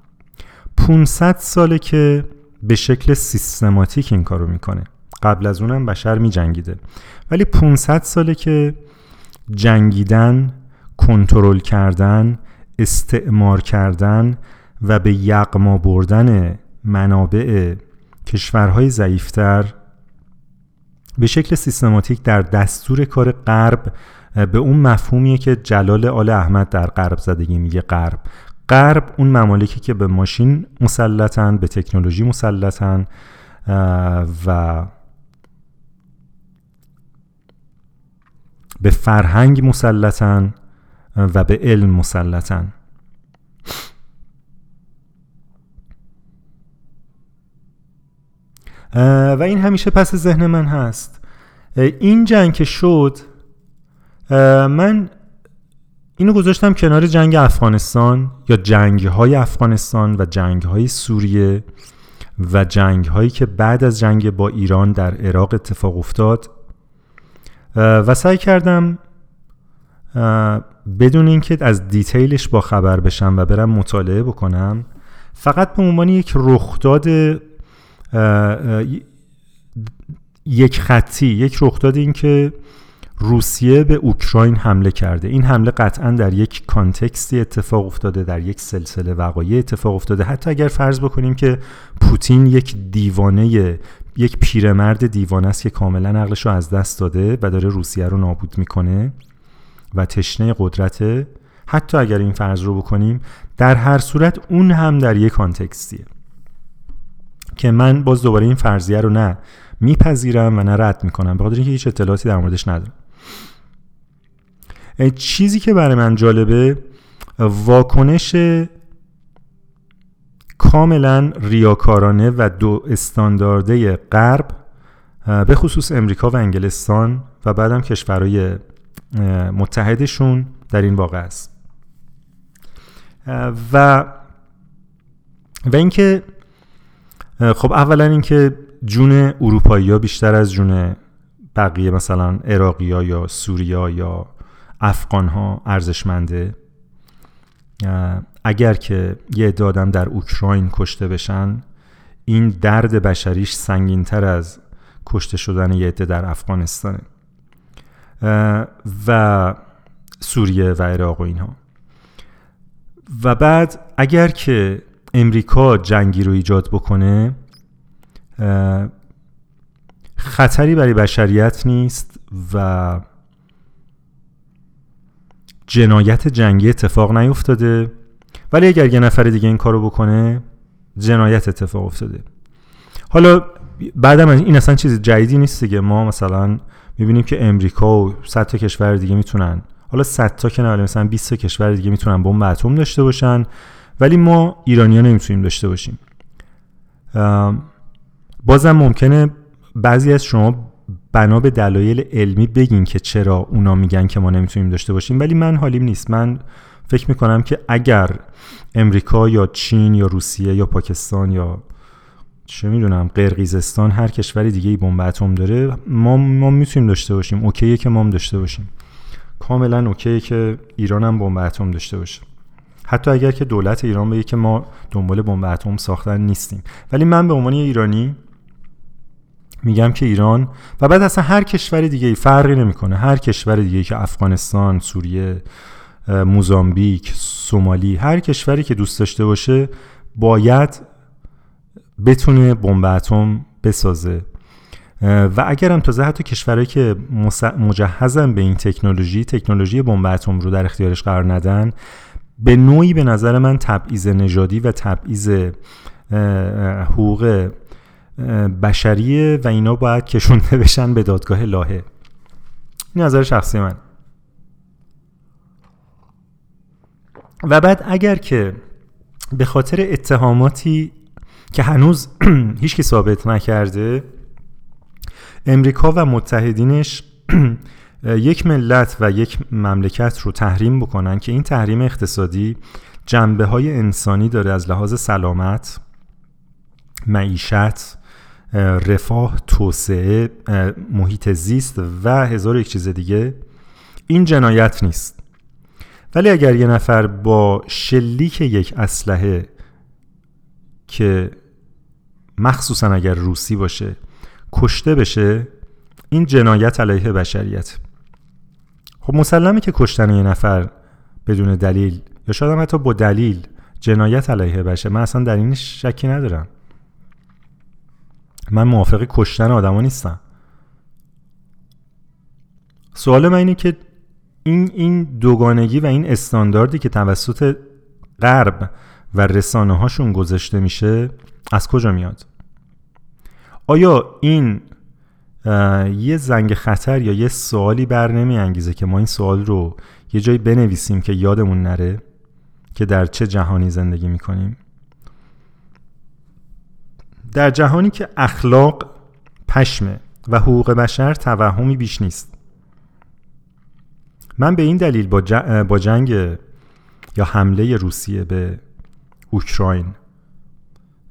500 ساله که به شکل سیستماتیک این کارو می‌کنه. قبل از اونم بشر می جنگیده ولی 500 ساله که جنگیدن کنترل کردن استعمار کردن و به یقما بردن منابع کشورهای ضعیفتر به شکل سیستماتیک در دستور کار غرب به اون مفهومیه که جلال آل احمد در غرب زدگی میگه غرب. غرب اون ممالکی که به ماشین مسلطن به تکنولوژی مسلطن و به فرهنگ مسلطن و به علم مسلطن. و این همیشه پس ذهن من هست. این جنگ که شد من اینو گذاشتم کنار جنگ افغانستان یا جنگ های افغانستان و جنگ های سوریه و جنگ هایی که بعد از جنگ با ایران در عراق اتفاق افتاد. و سعی کردم بدون اینکه از دیتیلش با خبر بشم و برم مطالعه بکنم فقط به عنوان یک رخداد یک خطی یک رخداد این که روسیه به اوکراین حمله کرده. این حمله قطعا در یک کانتکستی اتفاق افتاده در یک سلسله وقایع اتفاق افتاده. حتی اگر فرض بکنیم که پوتین یک دیوانه یک پیرمرد دیوانه است که کاملا عقلش رو از دست داده و داره روسیه رو نابود می‌کنه و تشنه قدرته حتی اگر این فرض رو بکنیم در هر صورت اون هم در یک کانتکستیه. که من باز دوباره این فرضیه رو نه میپذیرم و نه رد می‌کنم به خاطر اینکه هیچ اطلاعاتی در موردش ندارم. چیزی که برای من جالبه واکنش کاملا ریاکارانه و دو استاندارده غرب به خصوص امریکا و انگلستان و بعدم کشورهای متحدشون در این واقع است. و و اینکه خب اولا اینکه جون اروپایی ها بیشتر از جون بقیه مثلا عراقی ها یا سوریا یا افغان ها ارزشمنده اگر که یه عده آدم در اوکراین کشته بشن این درد بشریش سنگین تر از کشته شدن یه عده در افغانستانه. و سوریه و عراق و اینها. و بعد اگر که امریکا جنگی رو ایجاد بکنه خطری برای بشریت نیست و جنایت جنگی اتفاق نیفتاده. ولی اگر یه نفر دیگه این کارو بکنه جنایت اتفاق افتاده. حالا بعدم این اصلا چیز جدیدی نیست دیگه. ما مثلا می‌بینیم که امریکا و صد تا کشور دیگه می‌تونن. حالا صد تا که نه مثلا 20 تا کشور دیگه می‌تونن بمب اتم داشته باشن. ولی ما ایرانیا نمی‌تونیم داشته باشیم. بازم ممکنه بعضی از شما بنا به دلایل علمی بگین که چرا اونا میگن که ما نمی‌تونیم داشته باشیم. ولی من حالیم نیست. من فکر می‌کنم که اگر امریکا یا چین یا روسیه یا پاکستان یا چه می‌دونم قرقیزستان هر کشور دیگه ای بمب اتم داره ما ما می‌تونیم داشته باشیم. اوکیه که ما هم داشته باشیم. کاملا اوکیه که ایران هم بمب اتم داشته باشه. حتی اگر که دولت ایران بگه که ما دنبال بمب اتم ساختن نیستیم. ولی من به عنوان ایرانی میگم که ایران و بعد اصلا هر کشور دیگه ای فرقی نمی‌کنه. هر کشور دیگه ای که افغانستان سوریه موزامبیک سومالی هر کشوری که دوست داشته باشه باید بتونه بمب اتم بسازه. و اگرم تازه حتی کشورهایی که مجهزن به این تکنولوژی تکنولوژی بمب اتم رو در اختیارش قرار ندن به نوعی به نظر من تبعیض نژادی و تبعیض حقوق بشریه و اینا باید کشونده بشن به دادگاه لاهه. نظر شخصی من. و بعد اگر که به خاطر اتهاماتی که هنوز هیچکی ثابت نکرده امریکا و متحدینش یک ملت و یک مملکت رو تحریم بکنن که این تحریم اقتصادی جنبه های انسانی داره از لحاظ سلامت معیشت رفاه توسعه محیط زیست و هزار یک چیز دیگه. این جنایت نیست. ولی اگر یه نفر با شلیک یک اسلحه که مخصوصا اگر روسی باشه کشته بشه این جنایت علیه بشریت. خب مسلمه که کشتن یه نفر بدون دلیل یا شاید حتی با دلیل جنایت علیه بشه. من اصلا در این شکی ندارم. من موافق کشتن آدما نیستم. سوال من اینه که این این دوگانگی و این استانداردی که توسط غرب و رسانه هاشون گذاشته میشه از کجا میاد؟ آیا این یه زنگ خطر یا یه سوالی بر نمی انگیزه که ما این سوال رو یه جایی بنویسیم که یادمون نره که در چه جهانی زندگی می‌کنیم؟ در جهانی که اخلاق پشمه و حقوق بشر توهمی بیش نیست. من به این دلیل با, با جنگ یا حمله روسیه به اوکراین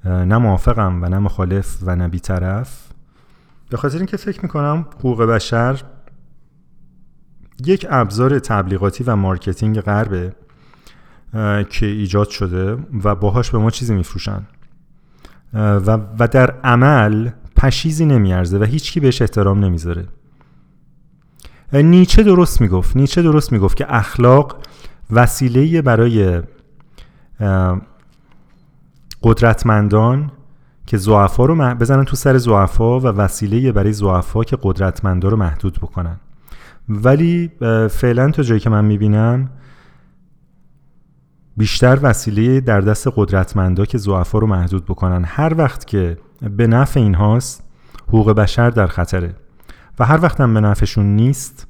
نه موافقم و نه مخالف و نه بیطرف. به خاطر اینکه فکر می‌کنم حقوق بشر یک ابزار تبلیغاتی و marketing غربه که ایجاد شده و باهاش به ما چیزی میفروشن. و, و در عمل پشیزی نمیارزه و هیچکی بهش احترام نمی‌ذاره. نیچه درست می‌گفت نیچه درست می‌گفت که اخلاق وسیله برای قدرتمندان که زعفا رو بزنن تو سر زعفا و وسیله برای زعفا که قدرتمندان رو محدود بکنن. ولی فعلا تا جایی که من می‌بینم بیشتر وسیله در دست قدرتمندا که زعفا رو محدود بکنن. هر وقت که به نفع اینهاست حقوق بشر در خطره. و هر وقت هم به نفعشون نیست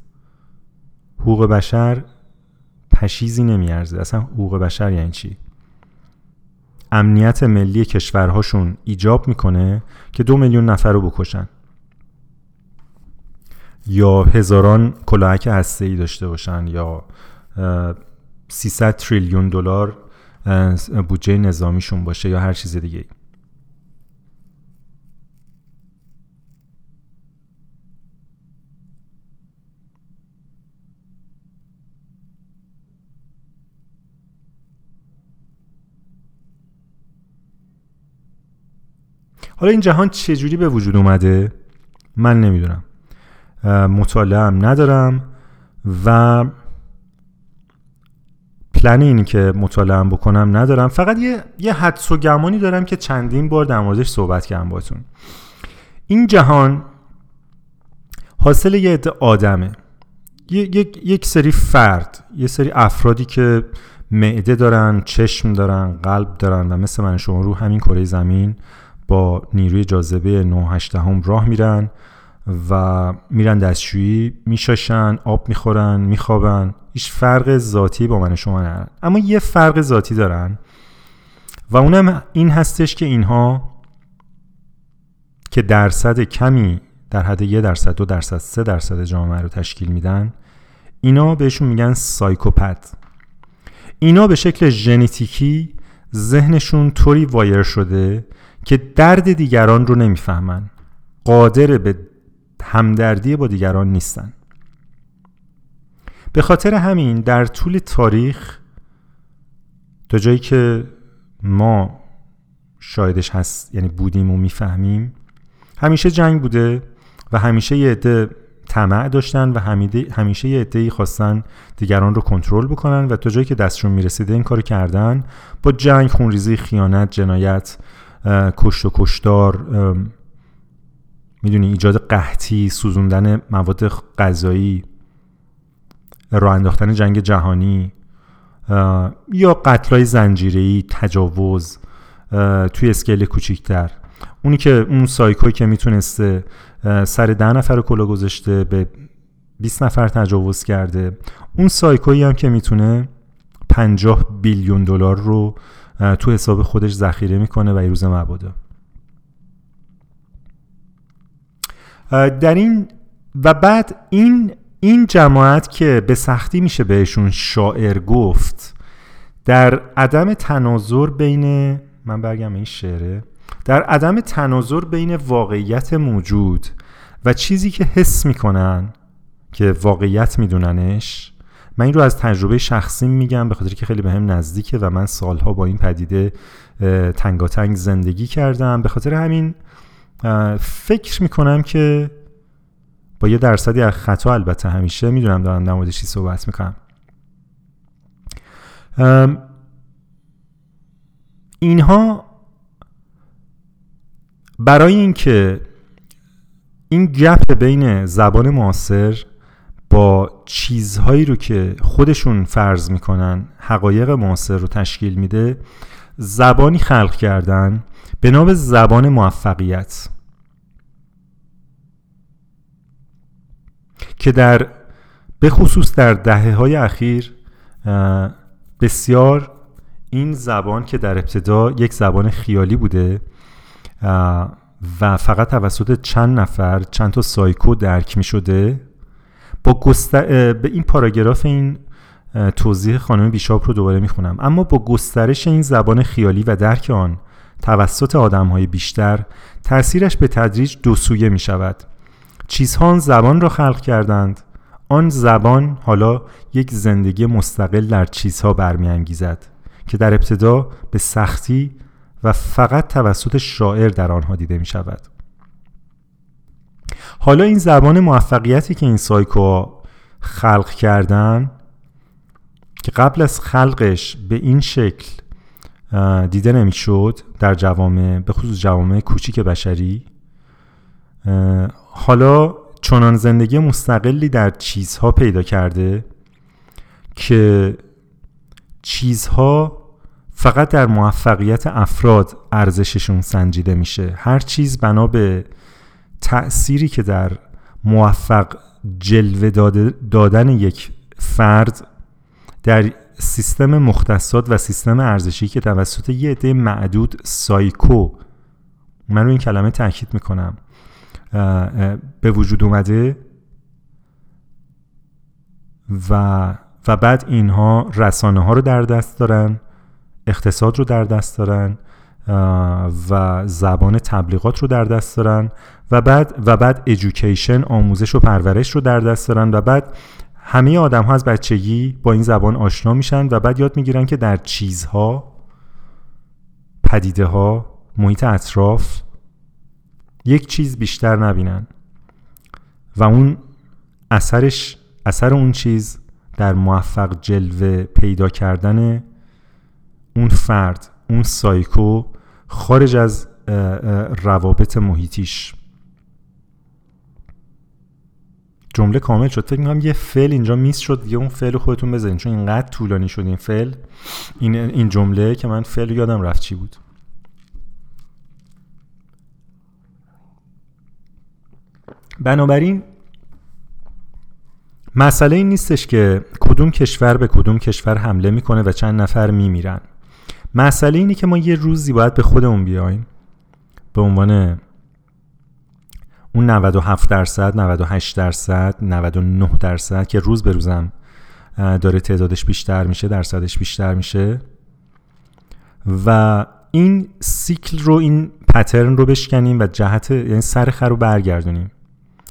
حقوق بشر پشیزی نمیارزه. اصلا حقوق بشر یعنی چی؟ امنیت ملی کشورهاشون ایجاب می‌کنه که دو میلیون نفر رو بکشن. یا هزاران کلاهک هسته ای داشته باشن یا 300 تریلیون دلار بودجه نظامیشون باشه یا هر چیز دیگه حالا این جهان چجوری به وجود اومده؟ من نمی‌دونم. مطالعه هم ندارم و پلن اینی که مطالعه بکنم ندارم. فقط یه, یه حدس و گمانی دارم که چندین بار در موردش صحبت کردم باتون این جهان حاصل یه عده آدمه. یک،, یک سری فرد یه سری افرادی که معده دارن چشم دارن قلب دارن و مثل من شما رو همین کره زمین با نیروی جاذبه 9 هم راه میرن و میرن دستشویی میشاشن آب می‌خورن میخوابن. هیچ فرق ذاتی با من شما ندارن. اما یه فرق ذاتی دارن و اونم این هستش که اینها که درصد کمی در حد یه درصد دو درصد سه درصد جامعه رو تشکیل میدن اینا بهشون میگن سایکوپت. اینا به شکل ژنتیکی ذهنشون طوری وایر شده که درد دیگران رو نمی‌فهمن. قادر به همدردی با دیگران نیستن. به خاطر همین در طول تاریخ تا جایی که ما شایدش هست یعنی بودیم و می‌فهمیم همیشه جنگ بوده و همیشه یه عده طمع داشتن و همیشه یه عده‌ای خواستن دیگران رو کنترل بکنن و تا جایی که دستشون می‌رسیده این کارو کردن با جنگ خونریزی خیانت جنایت کشت و کشتار می‌دونی ایجاد قحطی سوزوندن مواد غذایی راه انداختن جنگ جهانی یا قتلای زنجیری تجاوز توی اسکیل کوچیکتر. اونی که اون سایکوی که می‌تونسته سر ده نفر رو کلا گذاشته به 20 نفر تجاوز کرده. اون سایکویی هم که می‌تونه 50 بیلیون دلار رو تو حساب خودش ذخیره می‌کنه و روز مبادا. در این و بعد این این جماعت که به سختی میشه بهشون شاعر گفت در عدم تناظر بین من برگم این شعره در عدم تناظر بین واقعیت موجود و چیزی که حس می‌کنن که واقعیت میدوننش من این رو از تجربه شخصی میگم به خاطر که خیلی به هم نزدیکه و من سالها با این پدیده تنگاتنگ زندگی کردم. به خاطر همین فکر می‌کنم که با یه درصدی از خطا البته همیشه می‌دونم دارم در مورد چی صحبت می‌کنم. اینها برای اینکه این گپ بین زبان معاصر با چیزهایی رو که خودشون فرض می‌کنن حقایق معاصر رو تشکیل میده زبانی خلق کردن به نام زبان موفقیت. که در به خصوص در دهه های اخیر بسیار این زبان که در ابتدا یک زبان خیالی بوده و فقط توسط چند نفر چند تا سایکو درک می شده با گستر... به این پاراگراف این توضیح خانم بیشاپ رو دوباره می‌خونم. اما با گسترش این زبان خیالی و درک آن توسط آدم های بیشتر تأثیرش به تدریج دو سویه می شود چیزها آن زبان را خلق کردند. آن زبان حالا یک زندگی مستقل در چیزها برمیانگیزد که در ابتدا به سختی و فقط توسط شاعر در آنها دیده می شود حالا این زبان موفقیتی که این سایکو خلق کردن که قبل از خلقش به این شکل دیده نمی‌شد در جوامع به خصوص جوامع کوچیک بشری حالا چنان زندگی مستقلی در چیزها پیدا کرده که چیزها فقط در موفقیت افراد ارزششون سنجیده میشه. هر چیز بنا به تأثیری که در موفق جلوه دادن یک فرد در سیستم مختصات و سیستم ارزشی که توسط یه عده معدود سایکو من رو این کلمه تاکید می‌کنم به وجود اومده و و بعد اینها رسانه ها رو در دست دارن اقتصاد رو در دست دارن و زبان تبلیغات رو در دست دارن و بعد و بعد ایژوکیشن آموزش و پرورش رو در دست دارن و بعد همه آدم ها از بچگی با این زبان آشنا میشن و بعد یاد می‌گیرن که در چیزها پدیده ها محیط اطراف یک چیز بیشتر نبینن. و اون اثرش اثر اون چیز در موفق جلوه پیدا کردن اون فرد اون سایکو خارج از روابط محیطیش. جمله کامل شد. فکر می‌کنم یه فعل اینجا میس شد یه اون فعل خودتون بذارین چون اینقدر طولانی شد این فعل. این این جمله که من فعل یادم رفت چی بود. بنابراین مسئله این نیستش که کدوم کشور به کدوم کشور حمله می‌کنه و چند نفر میمیرن. مسئله اینه که ما یه روزی باید به خودمون بیایم. به عنوان اون 97 درصد 98 درصد 99 درصد که روز به روزم داره تعدادش بیشتر میشه درصدش بیشتر میشه. و این سیکل رو این پترن رو بشکنیم و جهت یعنی سر خر رو برگردونیم.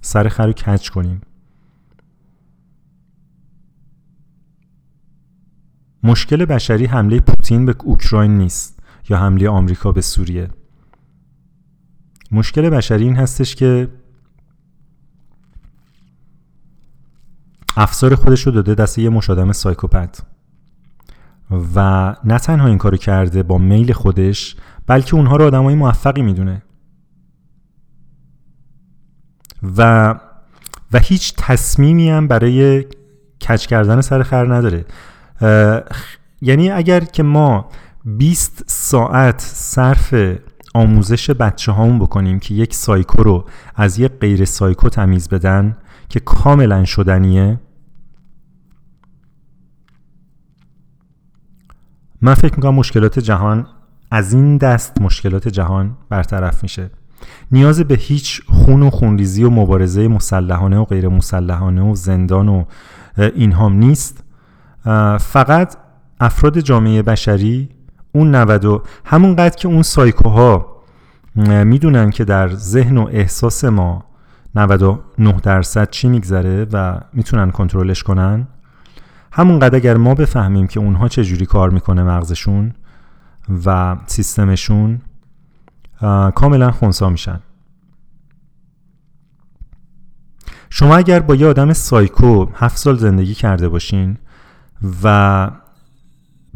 سر خر رو کچ کنیم. مشکل بشری حمله پوتین به اوکراین نیست یا حمله آمریکا به سوریه. مشکل بشری این هستش که افسار خودش رو داده دست یه مشادم سایکوپت و نه تنها این کارو کرده با میل خودش بلکه اونها رو آدمای موفقی می‌دونه. و و هیچ تصمیمی هم برای کچ کردن سر خر نداره. یعنی اگر که ما 20 ساعت صرف آموزش بچه هامون بکنیم که یک سایکو رو از یک غیر سایکو تمیز بدن که کاملا شدنیه من فکر می‌کنم مشکلات جهان از این دست مشکلات جهان برطرف میشه. نیاز به هیچ خون و خونریزی و مبارزه مسلحانه و غیر مسلحانه و زندان و اینهام نیست. فقط افراد جامعه بشری اون 90 همونقدر که اون سایکوها می‌دونن که در ذهن و احساس ما 99 درصد چی میگذره و می‌تونن کنترلش کنن. همونقدر اگر ما بفهمیم که اونها چه جوری کار می‌کنه مغزشون و سیستمشون کاملا خونسا میشن. شما اگر با یه آدم سایکو هفت سال زندگی کرده باشین و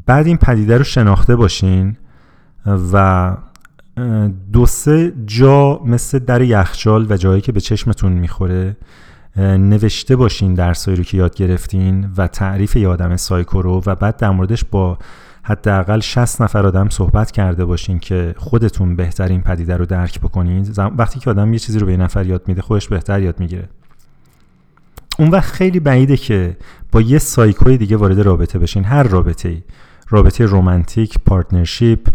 بعد این پدیده رو شناخته باشین و دو سه جا مثل در یخچال و جایی که به چشمتون می‌خوره نوشته باشین درسایی رو که یاد گرفتین و تعریف یه آدم سایکو رو و بعد در موردش با حداقل 60 نفر آدم صحبت کرده باشین که خودتون بهترین پدیده رو درک بکنید وقتی که آدم یه چیزی رو به نفر یاد میده خودش بهتر یاد می‌گیره. اون وقت خیلی بعیده که با یه سایکوی دیگه وارد رابطه بشین. هر رابطه ای رابطه رومانتیک partnership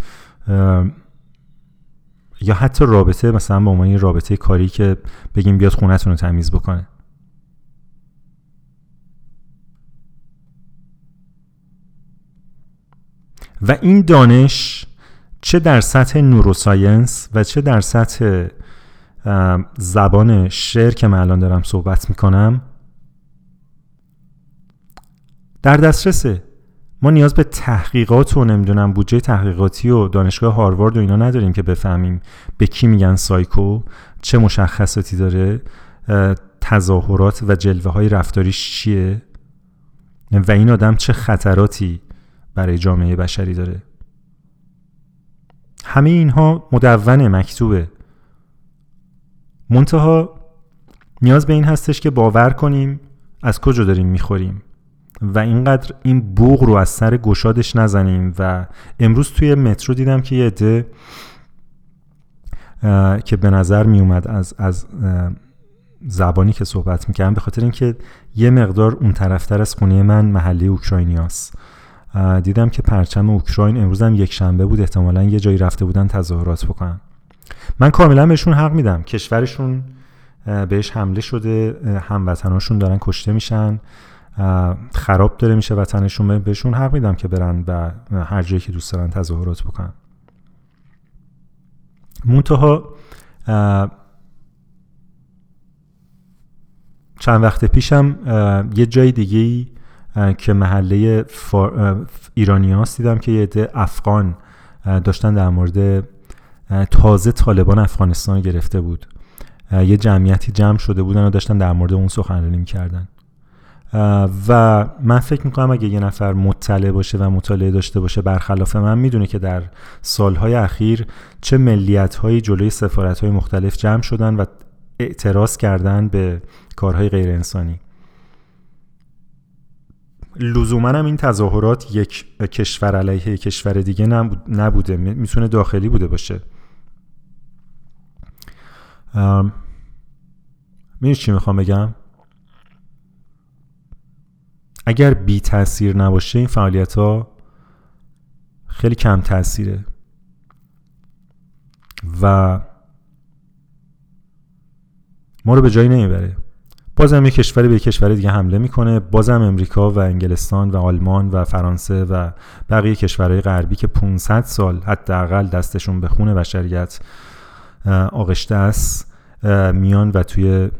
یا حتی رابطه مثلا با عنوان رابطه کاری که بگیم بیاد خونتون رو تمیز بکنه. و این دانش چه در سطح neuroscience و چه در سطح زبان شعر که من الان دارم صحبت می‌کنم در دسترسه. ما نیاز به تحقیقات و نمی‌دونم بودجه تحقیقاتی و دانشگاه هاروارد و اینا نداریم که بفهمیم به کی میگن سایکو چه مشخصاتی داره تظاهرات و جلوه های رفتاریش چیه و این آدم چه خطراتی برای جامعه بشری داره. همه اینها مدون مکتوبه. منتها نیاز به این هستش که باور کنیم از کجا داریم می‌خوریم. و اینقدر این بوغ رو از سر گشادش نزنیم و امروز توی مترو دیدم که یه عده که به نظر می اومد از, از زبانی که صحبت می‌کردم به خاطر اینکه یه مقدار اون طرفتر از خونه من محلی اوکراینیاست. دیدم که پرچم اوکراین امروز هم یک شنبه بود احتمالا یه جایی رفته بودن تظاهرات بکنن. من کاملا بهشون حق میدم. کشورشون بهش حمله شده هموطناشون دارن کشته میشن. خراب داره میشه وطنشون. بهشون حق میدم که برن و هر جایی که دوست دارن تظاهرات بکنن. منتها چند وقت پیشم یه جای دیگه ای که محله ایرانی هاست دیدم که یه عده افغان داشتن در مورد تازه طالبان افغانستان گرفته بود. یه جمعیتی جمع شده بودن و داشتن در مورد اون سخنرانی می‌کردن. و من فکر می‌کنم اگه یه نفر مطلع باشه و مطالعه داشته باشه برخلاف من می‌دونه که در سالهای اخیر چه ملیت هایی جلوی سفارت های مختلف جمع شدن و اعتراض کردن به کارهای غیر انسانی. لزوما هم این تظاهرات یک کشور علیه کشور دیگه نبوده. می‌تونه داخلی بوده باشه. می‌دونی چی می‌خوام بگم؟ اگر بی تاثیر نباشه این فعالیت ها خیلی کم تاثیره و ما رو به جایی نمی‌بره. بازم یه کشوری به کشور دیگه حمله می‌کنه. بازم امریکا و انگلستان و آلمان و فرانسه و بقیه کشورهای غربی که 500 سال حداقل دستشون به خون بشریت آغشته است میان و توی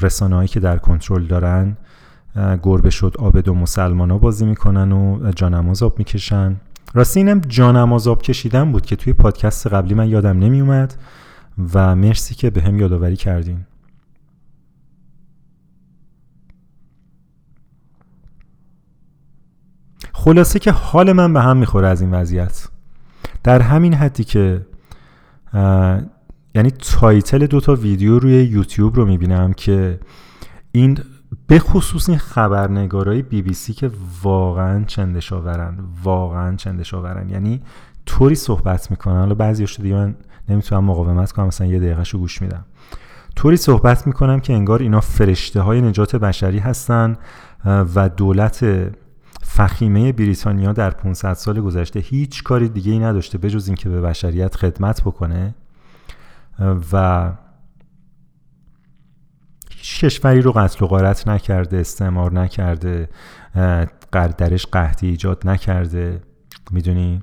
رسانه‌هایی که در کنترل دارن گربه شد آبد و مسلمان ها بازی می‌کنن و جانماز آب می‌کشن. راستی اینم جانماز آب کشیدن بود که توی پادکست قبلی من یادم نمیومد و مرسی که به هم یادآوری کردین. خلاصه که حال من به هم می‌خوره از این وضعیت. در همین حدی که یعنی title دوتا ویدیو روی یوتیوب رو می‌بینم که این به خصوص این خبرنگارای بی بی سی که واقعا چندش آورن واقعا چندش آورن یعنی طوری صحبت می‌کنن. حالا بعضی دیگه من نمی‌تونم مقاومت کنم مثلا یه دقیقه شو گوش میدم. طوری صحبت می‌کنم که انگار اینا فرشته های نجات بشری هستن و دولت فخیمه بریتانیا در 500 سال گذشته هیچ کاری دیگه ای نداشته بجز اینکه به بشریت خدمت بکنه. و هیچ کشوری رو قتل و غارت نکرده استعمار نکرده درش قحطی ایجاد نکرده. می‌دونی؟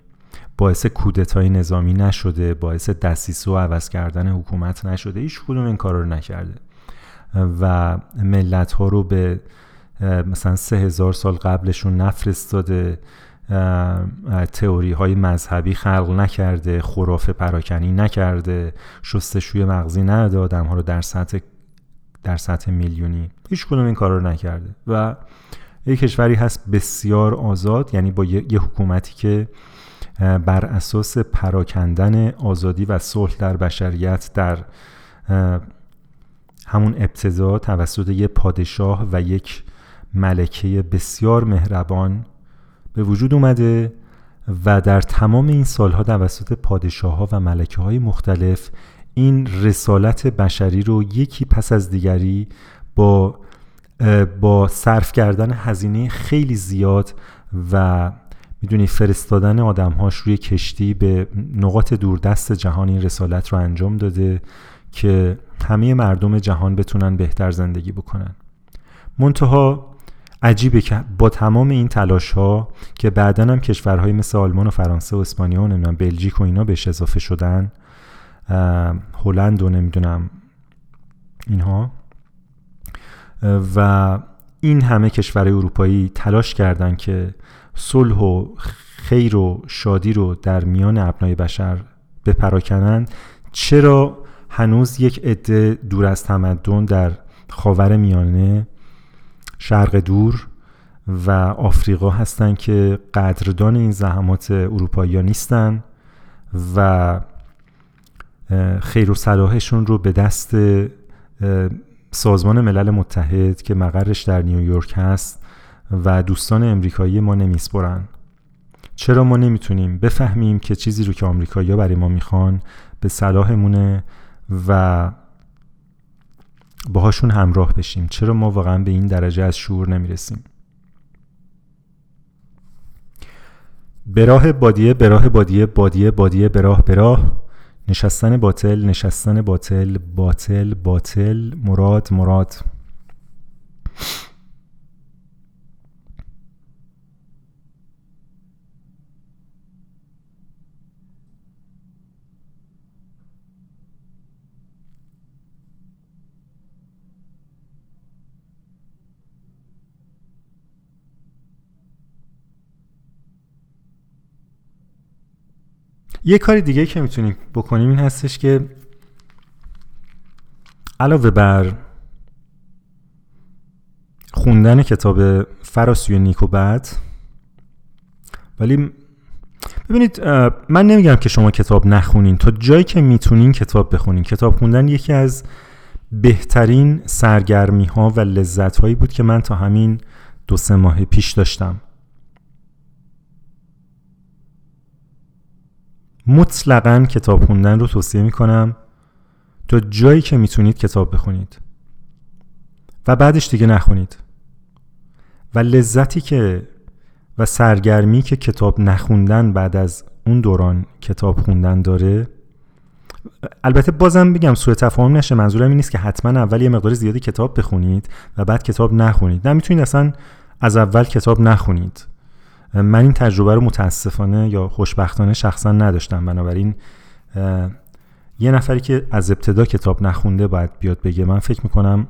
باعث کودتای نظامی نشده باعث دستیسه و عوض کردن حکومت نشده. هیچ کدوم این کار رو نکرده. و ملت ها رو به مثلا سه هزار سال قبلشون نفرستاده. تئوری های مذهبی خلق نکرده خرافه پراکنی نکرده. شستشوی مغزی نداده آدم ها رو در سطح در سطح میلیونی. هیچ کدوم این کار رو نکرده. و یک کشوری هست بسیار آزاد یعنی با یه, حکومتی که بر اساس پراکندن آزادی و صلح در بشریت در همون ابتدا توسط یک پادشاه و یک ملکه بسیار مهربان به وجود اومده و در تمام این سالها توسط پادشاه ها و ملکه های مختلف این رسالت بشری رو یکی پس از دیگری با با صرف کردن هزینه خیلی زیاد و می‌دونی فرستادن آدمهاش روی کشتی به نقاط دوردست جهان این رسالت رو انجام داده که همه مردم جهان بتونن بهتر زندگی بکنن. منتها عجیبه که با تمام این تلاش ها که بعدا هم کشورهای مثل آلمان و فرانسه و اسپانیا و بلژیک و اینا بهش اضافه شدن هلند و نمی‌دونم اینها. و این همه کشورهای اروپایی تلاش کردند که صلح و خیر و شادی رو در میان ابنای بشر بپراکنند. چرا هنوز یک عده دور از تمدن در خاور میانه شرق دور و آفریقا هستند که قدردان این زحمات اروپایی نیستن و خیر و صلاحشون رو به دست سازمان ملل متحد که مقرش در نیویورک هست و دوستان امریکایی ما نمیسپرن. چرا ما نمی‌تونیم؟ بفهمیم که چیزی رو که آمریکایی‌ها برای ما می‌خوان به صلاحمونه و باهاشون همراه بشیم. چرا ما واقعا به این درجه از شعور نمی‌رسیم؟ براه بادیه براه بادیه بادیه بادیه براه براه نشستن باطل نشستن باطل باطل باطل مراد مراد. یه کار دیگه که می‌تونیم بکنیم این هستش که علاوه بر خوندن کتاب فراسوی بد ولی ببینید من نمیگم که شما کتاب نخونین. تا جایی که می‌تونین کتاب بخونین. کتاب خوندن یکی از بهترین سرگرمی ها و لذت هایی بود که من تا همین دو سه ماه پیش داشتم. مطلقا کتاب خوندن رو توصیه می‌کنم تا جایی که می‌تونید کتاب بخونید. و بعدش دیگه نخونید. و لذتی که و سرگرمی که کتاب نخوندن بعد از اون دوران کتاب خوندن داره البته بازم بگم سوء تفاهم نشه منظورم این نیست که حتما اول یه مقدار زیادی کتاب بخونید و بعد کتاب نخونید. نه می‌تونید اصلا از اول کتاب نخونید. من این تجربه رو متاسفانه یا خوشبختانه شخصا نداشتم. بنابراین یه نفری که از ابتدا کتاب نخونده باید بیاد بگه. من فکر می‌کنم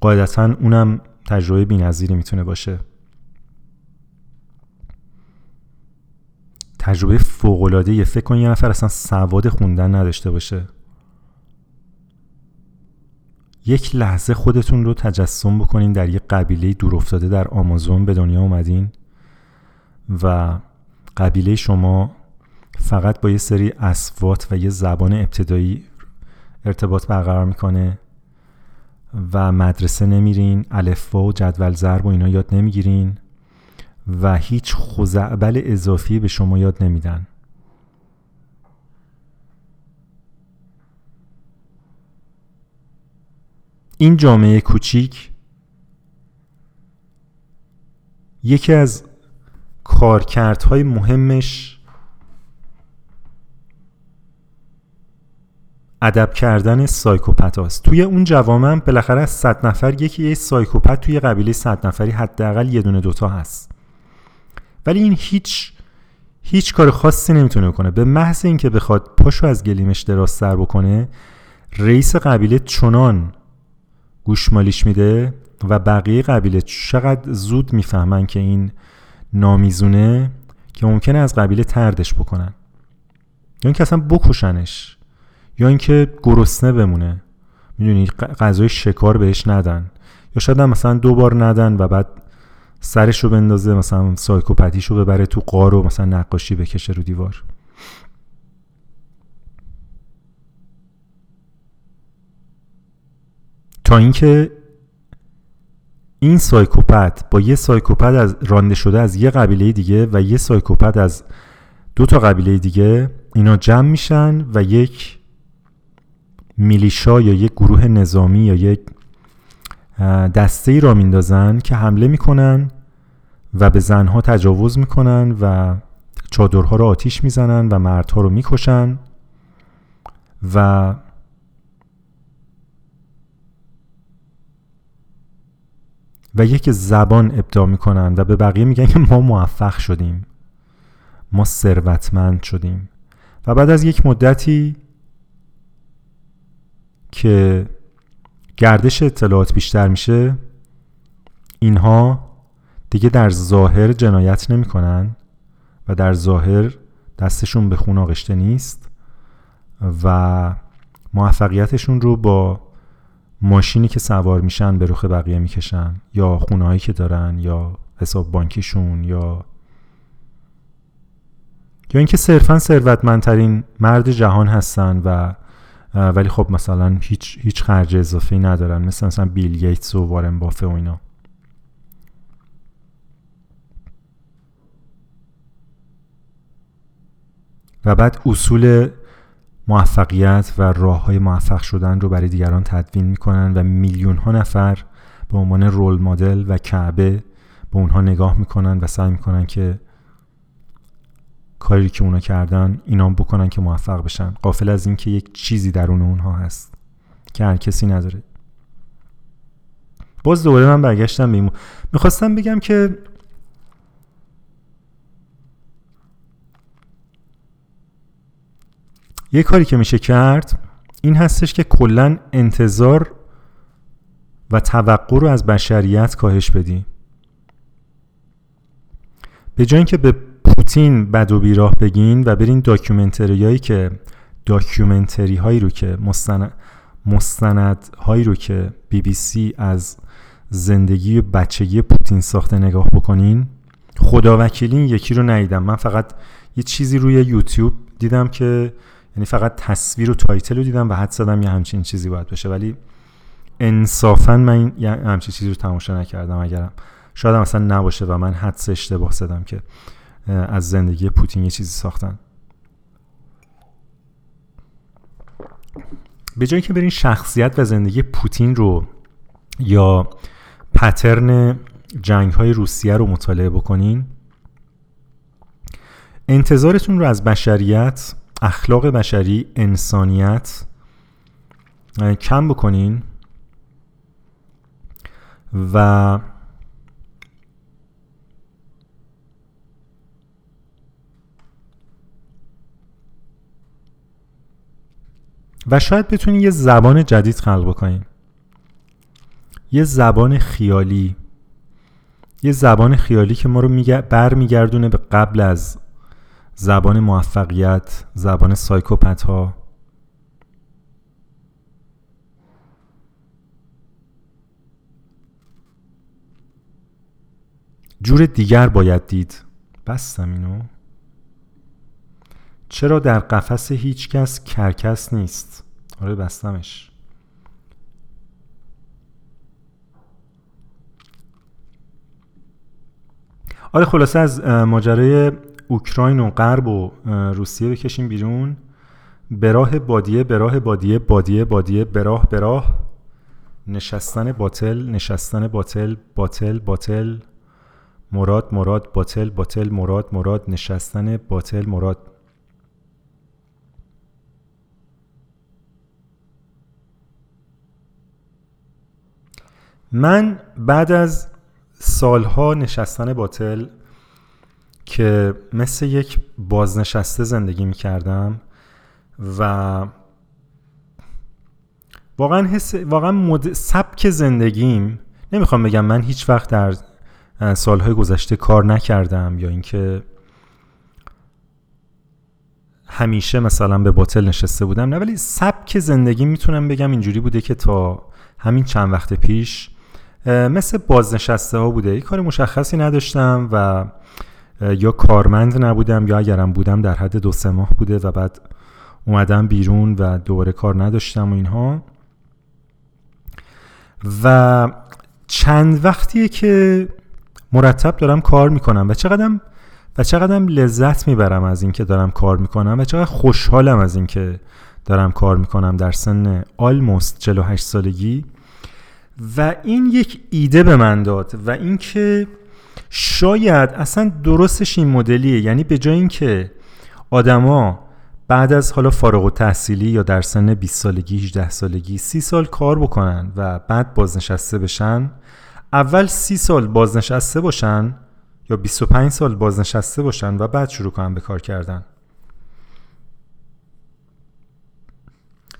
قاعدتا اونم تجربه بینظیری می‌تونه باشه. تجربه فوقلاده یه فکر کن یه نفر اصلا سواد خوندن نداشته باشه. یک لحظه خودتون رو تجسم بکنین در یک قبیله دور افتاده در آمازون به دنیا اومدین. و قبیله شما فقط با یه سری اسوات و یه زبان ابتدایی ارتباط برقرار می‌کنه و مدرسه نمیرین الفبا و جدول ضرب و اینا یاد نمی‌گیرین و هیچ خوزعبل اضافی به شما یاد نمیدن. این جامعه کوچیک یکی از کارکردهای مهمش ادب کردن سایکوپت هاست. توی اون جوامع بالاخره از صد نفر یکی یه سایکوپت توی قبیله صد نفری حداقل یه دونه دوتا هست ولی این هیچ هیچ کار خاصی نمی‌تونه کنه به محض اینکه بخواد پاشو از گلیمش دراز سر بکنه رئیس قبیله چنان گوشمالیش میده و بقیه قبیله چقدر زود می‌فهمن که این نامیزونه که ممکنه از قبیله تردش بکنن. یا اینکه اصلا بکشنش. یا اینکه گرسنه بمونه. می‌دونی غذای شکار بهش ندن. یا شاید هم مثلا دو بار ندن و بعد سرش رو بندازه مثلا سایکوپتیش رو ببره تو قار و مثلا نقاشی بکشه رو دیوار. تا اینکه این سایکوپت با یه سایکوپت از رانده شده از یه قبیله دیگه و یه سایکوپت از دو تا قبیله دیگه اینا جمع میشن و یک میلیشا یا یک گروه نظامی یا یک دسته ای را میندازن که حمله می‌کنن و به زنها تجاوز می‌کنن و چادرها رو آتیش می‌زنن و مردها رو می‌کشن و و یک زبان ابداع می‌کنن و به بقیه میگن که ما موفق شدیم. ما ثروتمند شدیم. و بعد از یک مدتی که گردش اطلاعات بیشتر میشه اینها دیگه در ظاهر جنایت نمی‌کنن و در ظاهر دستشون به خون آغشته نیست و موفقیتشون رو با ماشینی که سوار میشن به رخ بقیه می‌کشن یا خونه هایی که دارن یا حساب بانکیشون یا یا اینکه صرفا ثروتمندترین مرد جهان هستن و ولی خب مثلا هیچ هیچ خرج اضافه ندارن مثل مثلا بیل گیتس و وارن بافه و اینا. و بعد اصول موفقیت و راه های موفق شدن رو برای دیگران تدوین می‌کنن و میلیون ها نفر به عنوان رول مدل و کعبه به اونها نگاه می‌کنن و سعی می‌کنن که کاری که اونا کردن اینا بکنن که موفق بشن. قافل از اینکه یک چیزی درون اونها هست که هر کسی نداره. باز دوباره من برگشتم به می‌خواستم بگم که یه کاری که میشه کرد این هستش که کلا انتظار و توقع رو از بشریت کاهش بدی. به جای اینکه به پوتین بد و بیراه بگین و برین documentary هایی که documentary هایی رو که مستند مستند هایی رو که بی بی سی از زندگی بچگی پوتین ساخته نگاه بکنین خدا وکیلی یکی رو ندیدم. من فقط یه چیزی روی یوتیوب دیدم که یعنی فقط تصویر و تایتل رو دیدم و حد زدم یه همچین چیزی باید باشه. ولی انصافا من یه همچین چیزی رو تماشا نکردم اگرم. شاید مثلا نباشه و من حدس اشتباه زدم که از زندگی پوتین یه چیزی ساختن. به جایی که برین شخصیت و زندگی پوتین رو یا پترن جنگ های روسیه رو مطالعه بکنین انتظارتون رو از بشریت اخلاق بشری انسانیت کم بکنین و و شاید بتونین یه زبان جدید خلق بکنین. یه زبان خیالی. یه زبان خیالی که ما رو برمیگردونه به قبل از زبان موفقیت زبان سایکوپت ها جور دیگر باید دید. بستم اینو. چرا در قفس هیچ کس کرکس نیست؟ آره بستمش. آره خلاصه از ماجرای اوکراین و غرب و روسیه بکشیم بیرون. به راه بادیه به راه بادیه بادیه بادیه به راه به راه. نشستن باطل نشستن باطل باطل باطل. مراد مراد باطل باطل مراد مراد. نشستن باطل مراد. من بعد از سالها نشستن باطل که مثل یک بازنشسته زندگی می کردم و واقعا حس واقعا مد... سبک زندگیم نمی‌خوام بگم من هیچ وقت در سالهای گذشته کار نکردم یا اینکه همیشه مثلا به باطل نشسته بودم نه ولی سبک زندگی می‌تونم بگم اینجوری بوده که تا همین چند وقت پیش مثل بازنشسته ها بوده. یک کار مشخصی نداشتم و یا کارمند نبودم یا اگرم بودم در حد دو سه ماه بوده و بعد اومدم بیرون و دوباره کار نداشتم و اینها. و چند وقتیه که مرتب دارم کار می‌کنم و چقدرم و چقدرم لذت می‌برم از اینکه دارم کار می‌کنم و چقدر خوشحالم از اینکه دارم کار می‌کنم در سن آلموست 48 سالگی. و این یک ایده به من داد و اینکه شاید اصلا درستش این مدلیه. یعنی به جای اینکه آدما بعد از حالا فارغ و تحصیلی یا در سن 20 سالگی 18 سالگی 30 سال کار بکنن و بعد بازنشسته بشن اول 30 سال بازنشسته باشن یا 25 سال بازنشسته باشن و بعد شروع کنن به کار کردن.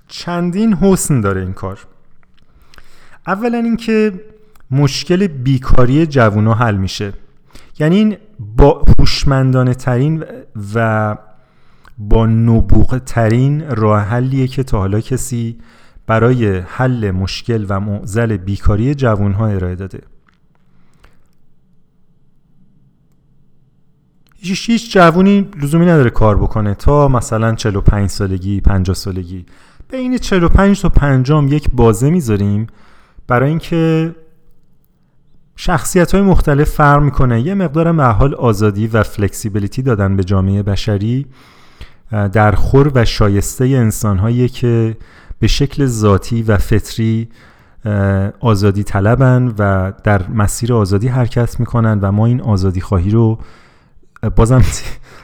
چندین حسن داره این کار. اولا اینکه مشکل بیکاری جوونا حل میشه. یعنی این با هوشمندانه ترین و با نبوغ ترین راه حلیه که تا حالا کسی برای حل مشکل و معزل بیکاری جوانها ارائه داده. هیچ هیچ جوونی لزومی نداره کار بکنه تا مثلا 45 سالگی 50 سالگی. بین 45 تا 50 یک بازه می‌ذاریم برای اینکه شخصیت های مختلف فرق می‌کنه. یه مقدار محال آزادی و فلکسیبیلیتی دادن به جامعه بشری در خور و شایسته انسان هایی که به شکل ذاتی و فطری آزادی طلبن و در مسیر آزادی حرکت می‌کنن و ما این آزادی خواهی رو بازم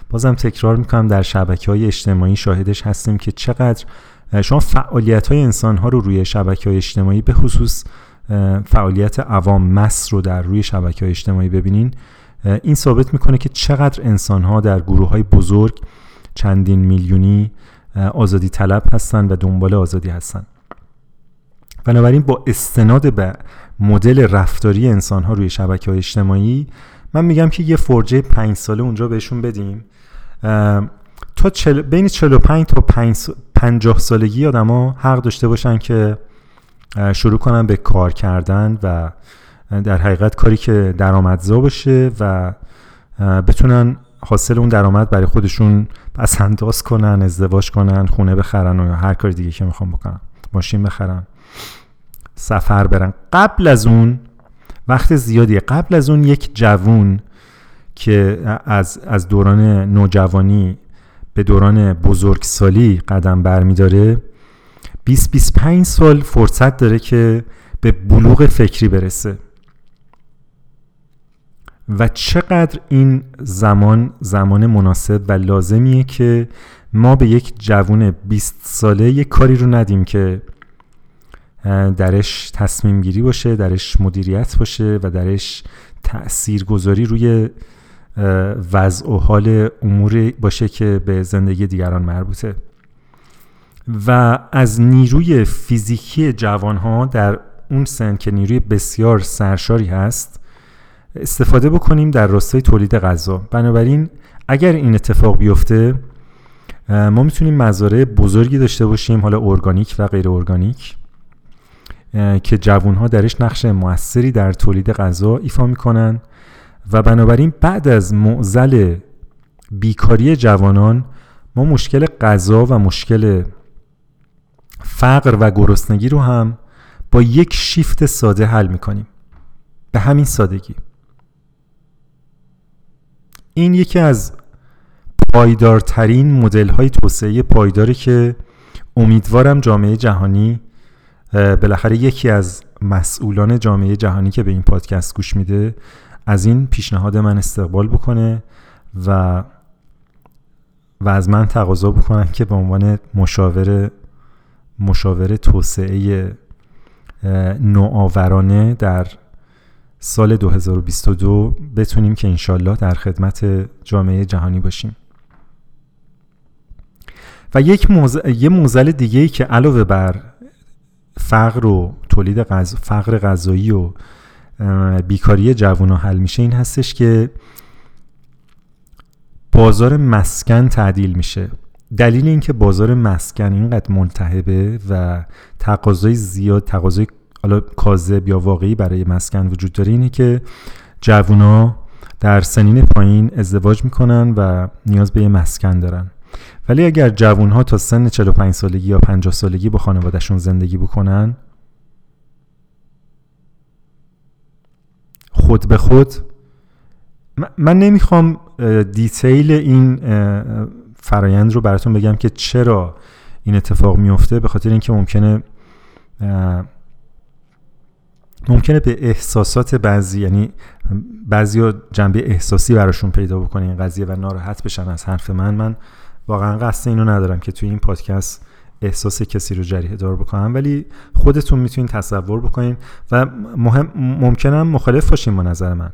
بازم تکرار می‌کنم در شبکه های اجتماعی شاهدش هستیم که چقدر شما فعالیت های انسان ها رو روی شبکه های اجتماعی به خصوص فعالیت عوام مس رو در روی شبکه های اجتماعی ببینین. این ثابت می‌کنه که چقدر انسان ها در گروه های بزرگ چندین میلیونی آزادی طلب هستن و دنبال آزادی هستن. بنابراین با استناد به مدل رفتاری انسان ها روی شبکه های اجتماعی من میگم که یه فرجه پنج ساله اونجا بهشون بدیم. تا چل... بین 45 تا 50 سالگی آدما حق داشته باشن که شروع کنن به کار کردن و در حقیقت کاری که درآمدزا باشه و بتونن حاصل اون درآمد برای خودشون پس انداز کنن ازدواج کنن خونه بخرن و هر کاری دیگه که می‌خوام بکنن. ماشین بخرن. سفر برن. قبل از اون وقت زیادی قبل از اون یک جوون که از, از دوران نوجوانی به دوران بزرگسالی قدم برمیداره 20 25 سال فرصت داره که به بلوغ فکری برسه. و چقدر این زمان زمان مناسب و لازمیه که ما به یک جوون 20 ساله یک کاری رو ندیم که درش تصمیم گیری باشه درش مدیریت باشه و درش تأثیر گذاری روی وضع و حال امور باشه که به زندگی دیگران مربوطه. و از نیروی فیزیکی جوان ها در اون سن که نیروی بسیار سرشاری هست استفاده بکنیم در راستای تولید غذا. بنابراین اگر این اتفاق بیفته ما می‌تونیم مزارع بزرگی داشته باشیم حالا ارگانیک و غیر ارگانیک که جوان ها درش نقش موثری در تولید غذا ایفا می‌کنن. و بنابراین بعد از معزل بیکاری جوانان ما مشکل غذا و مشکل فقر و گرسنگی رو هم با یک شیفت ساده حل می‌کنیم. به همین سادگی. این یکی از پایدارترین مدل های توسعه پایداری که امیدوارم جامعه جهانی بالاخره یکی از مسئولان جامعه جهانی که به این پادکست گوش میده از این پیشنهاد من استقبال بکنه و و از من تقاضا بکنن که به عنوان مشاور مشاور توسعه نوآورانه در سال 2022 بتونیم که انشالله در خدمت جامعه جهانی باشیم. و یک موزل, یه موزل دیگه ای که علاوه بر فقر و تولید غذا فقر غذایی و بیکاری جوان حل میشه این هستش که بازار مسکن تعدیل میشه. دلیل اینکه بازار مسکن اینقدر ملتهبه و تقاضای زیاد تقاضای حالا کاذب یا واقعی برای مسکن وجود داره اینه که جوونا در سنین پایین ازدواج می‌کنن و نیاز به یه مسکن دارن. ولی اگر جوون ها تا سن 45 سالگی یا 50 سالگی با خانوادهشون زندگی بکنن خود به خود من نمی‌خوام دیتیل این فرایند رو براتون بگم که چرا این اتفاق میفته به خاطر اینکه ممکنه ممکنه به احساسات بعضی یعنی بعضی جنبه احساسی براشون پیدا بکنه این قضیه و ناراحت بشن از حرف من. من واقعا قصد اینو ندارم که توی این پادکست احساس کسی رو جریه دار بکنم ولی خودتون می‌تونین تصور بکنین و مهم ممکنم مخالف باشین با نظر من.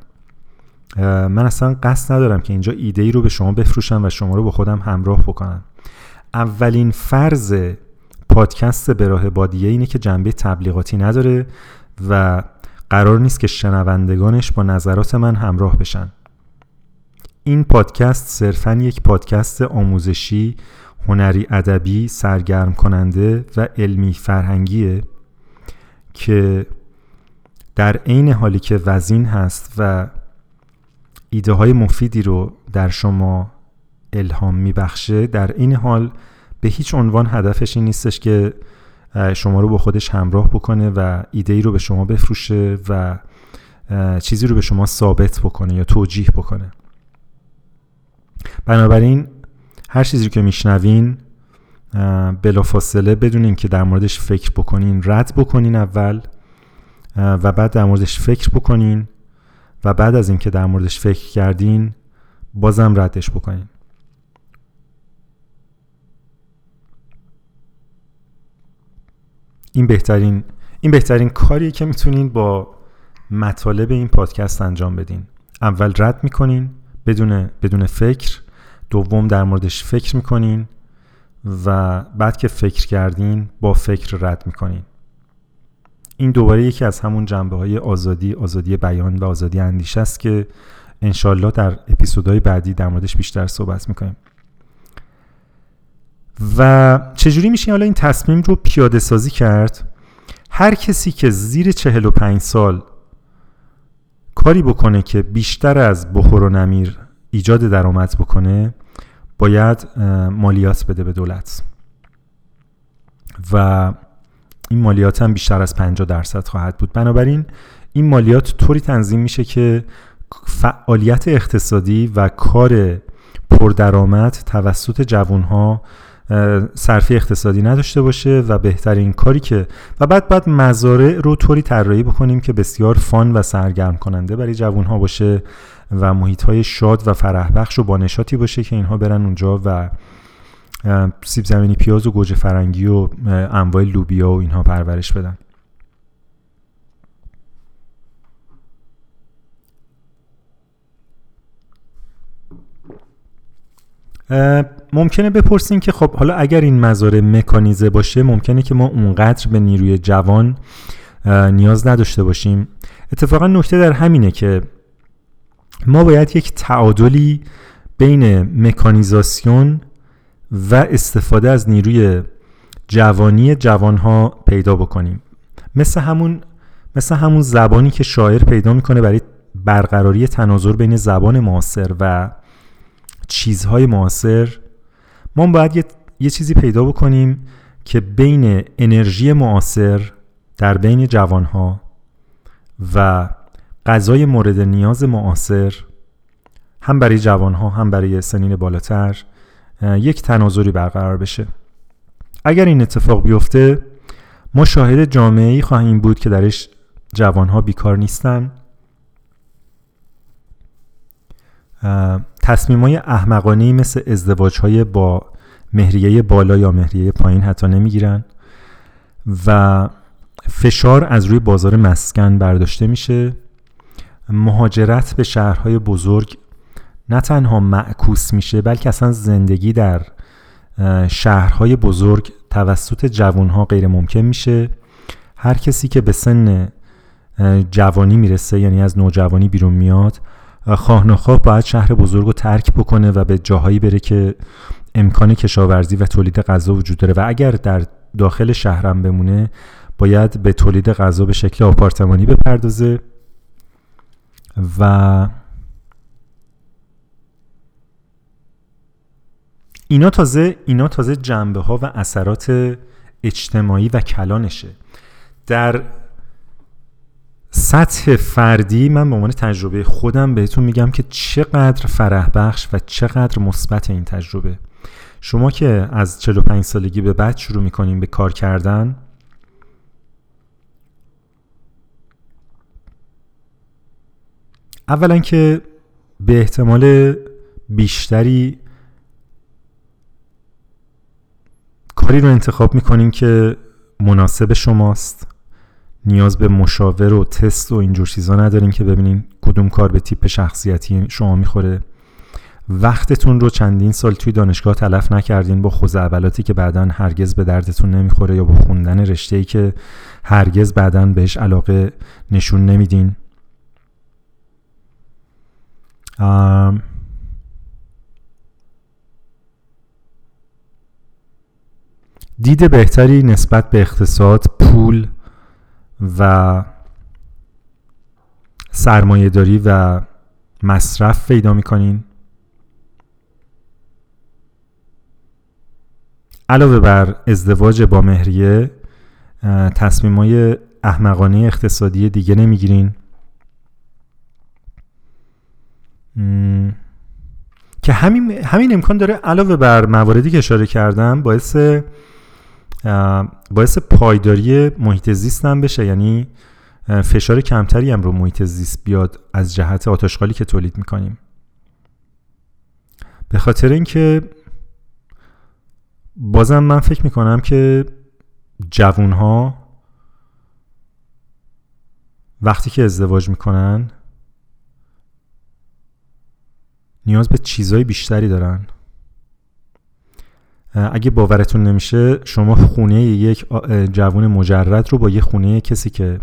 من اصلا قصد ندارم که اینجا ایده ای رو به شما بفروشم و شما رو با خودم همراه بکنم. اولین فرض پادکست به راه بادیه اینه که جنبه تبلیغاتی نداره و قرار نیست که شنوندگانش با نظرات من همراه بشن. این پادکست صرفا یک پادکست آموزشی هنری ادبی سرگرم کننده و علمی فرهنگیه که در عین حالی که وزین هست و ایده های مفیدی رو در شما الهام میبخشه در این حال به هیچ عنوان هدفش این نیستش که شما رو با خودش همراه بکنه و ایده ای رو به شما بفروشه و چیزی رو به شما ثابت بکنه یا توجیه بکنه. بنابراین هر چیزی که میشنوین بلافاصله بدون اینکه در موردش فکر بکنین رد بکنین اول و بعد در موردش فکر بکنین. و بعد از اینکه در موردش فکر کردین بازم ردش بکنین. این بهترین این بهترین کاریه که می‌تونین با مطالب این پادکست انجام بدین. اول رد می‌کنین بدون بدون فکر. دوم در موردش فکر می‌کنین و بعد که فکر کردین با فکر رد می‌کنین. این دوباره یکی از همون جنبه های آزادی آزادی بیان و آزادی اندیشه است که انشالله در اپیزودهای بعدی در موردش بیشتر صحبت می‌کنیم. و چجوری میشه حالا این تصمیم رو پیاده سازی کرد؟ هر کسی که زیر 45 سال کاری بکنه که بیشتر از بخور و نمیر ایجاد درآمد بکنه باید مالیات بده به دولت. و این مالیات هم بیشتر از 50 درصد خواهد بود. بنابراین این مالیات طوری تنظیم میشه که فعالیت اقتصادی و کار پردرآمد توسط جوانها صرفی اقتصادی نداشته باشه و بهترین کاری که و بعد بعد مزارع رو طوری طراحی بکنیم که بسیار فان و سرگرم کننده برای جوانها باشه و محیط های شاد و فرح بخش و با نشاطی باشه که اینها برن اونجا و سیب زمینی پیاز و گوجه فرنگی و انواع لوبیا و اینها پرورش بدن. ممکنه بپرسیم که خب حالا اگر این مزارع مکانیزه باشه ممکنه که ما اونقدر به نیروی جوان نیاز نداشته باشیم. اتفاقا نکته در همینه که ما باید یک تعادلی بین مکانیزاسیون و استفاده از نیروی جوانی جوانها پیدا بکنیم. مثل همون مثل همون زبانی که شاعر پیدا می‌کنه برای برقراری تناظر بین زبان معاصر و چیزهای معاصر ما باید یه،, یه چیزی پیدا بکنیم که بین انرژی معاصر در بین جوانها و غذای مورد نیاز معاصر هم برای جوانها هم برای سنین بالاتر یک تناظری برقرار بشه. اگر این اتفاق بیفته ما شاهد جامعه ای خواهیم بود که درش جوانها بیکار نیستن. تصمیم های احمقانه مثل ازدواج های با مهریه بالا یا مهریه پایین حتی نمی‌گیرن و فشار از روی بازار مسکن برداشته میشه. مهاجرت به شهرهای بزرگ نه تنها معکوس میشه بلکه اصلا زندگی در شهرهای بزرگ توسط جوانها غیر ممکن میشه. هر کسی که به سن جوانی می‌رسه یعنی از نوجوانی بیرون میاد خواه نخواه باید شهر بزرگ رو ترک بکنه و به جاهایی بره که امکان کشاورزی و تولید غذا وجود داره. و اگر در داخل شهرم بمونه باید به تولید غذا به شکل آپارتمانی بپردازه و اینا تازه اینا تازه جنبه ها و اثرات اجتماعی و کلانشه. در سطح فردی من به عنوان تجربه خودم بهتون میگم که چقدر فرح بخش و چقدر مثبت این تجربه. شما که از 45 سالگی به بعد شروع می‌کنیم به کار کردن اولا که به احتمال بیشتری کاری رو انتخاب می‌کنیم که مناسب شماست. نیاز به مشاور و تست و اینجور چیزا نداریم که ببینیم کدوم کار به تیپ شخصیتی شما می‌خوره. وقتتون رو چندین سال توی دانشگاه تلف نکردین با خوزعبلاتی که بعدا هرگز به دردتون نمی‌خوره یا با خوندن رشته که هرگز بعدا بهش علاقه نشون نمیدین. دید بهتری نسبت به اقتصاد پول و سرمایه داری و مصرف پیدا می‌کنین. علاوه بر ازدواج با مهریه تصمیم های احمقانه اقتصادی دیگه نمی‌گیرین. که همین, همین امکان داره علاوه بر مواردی که اشاره کردم باعث باعث پایداری محیط زیست هم بشه. یعنی فشار کمتری هم رو محیط زیست بیاد از جهت آتشغالی که تولید می‌کنیم. به خاطر اینکه بازم من فکر می‌کنم که جوون ها وقتی که ازدواج می‌کنن نیاز به چیزهای بیشتری دارن. اگه باورتون نمیشه شما خونه یک جوون مجرد رو با یه خونه کسی که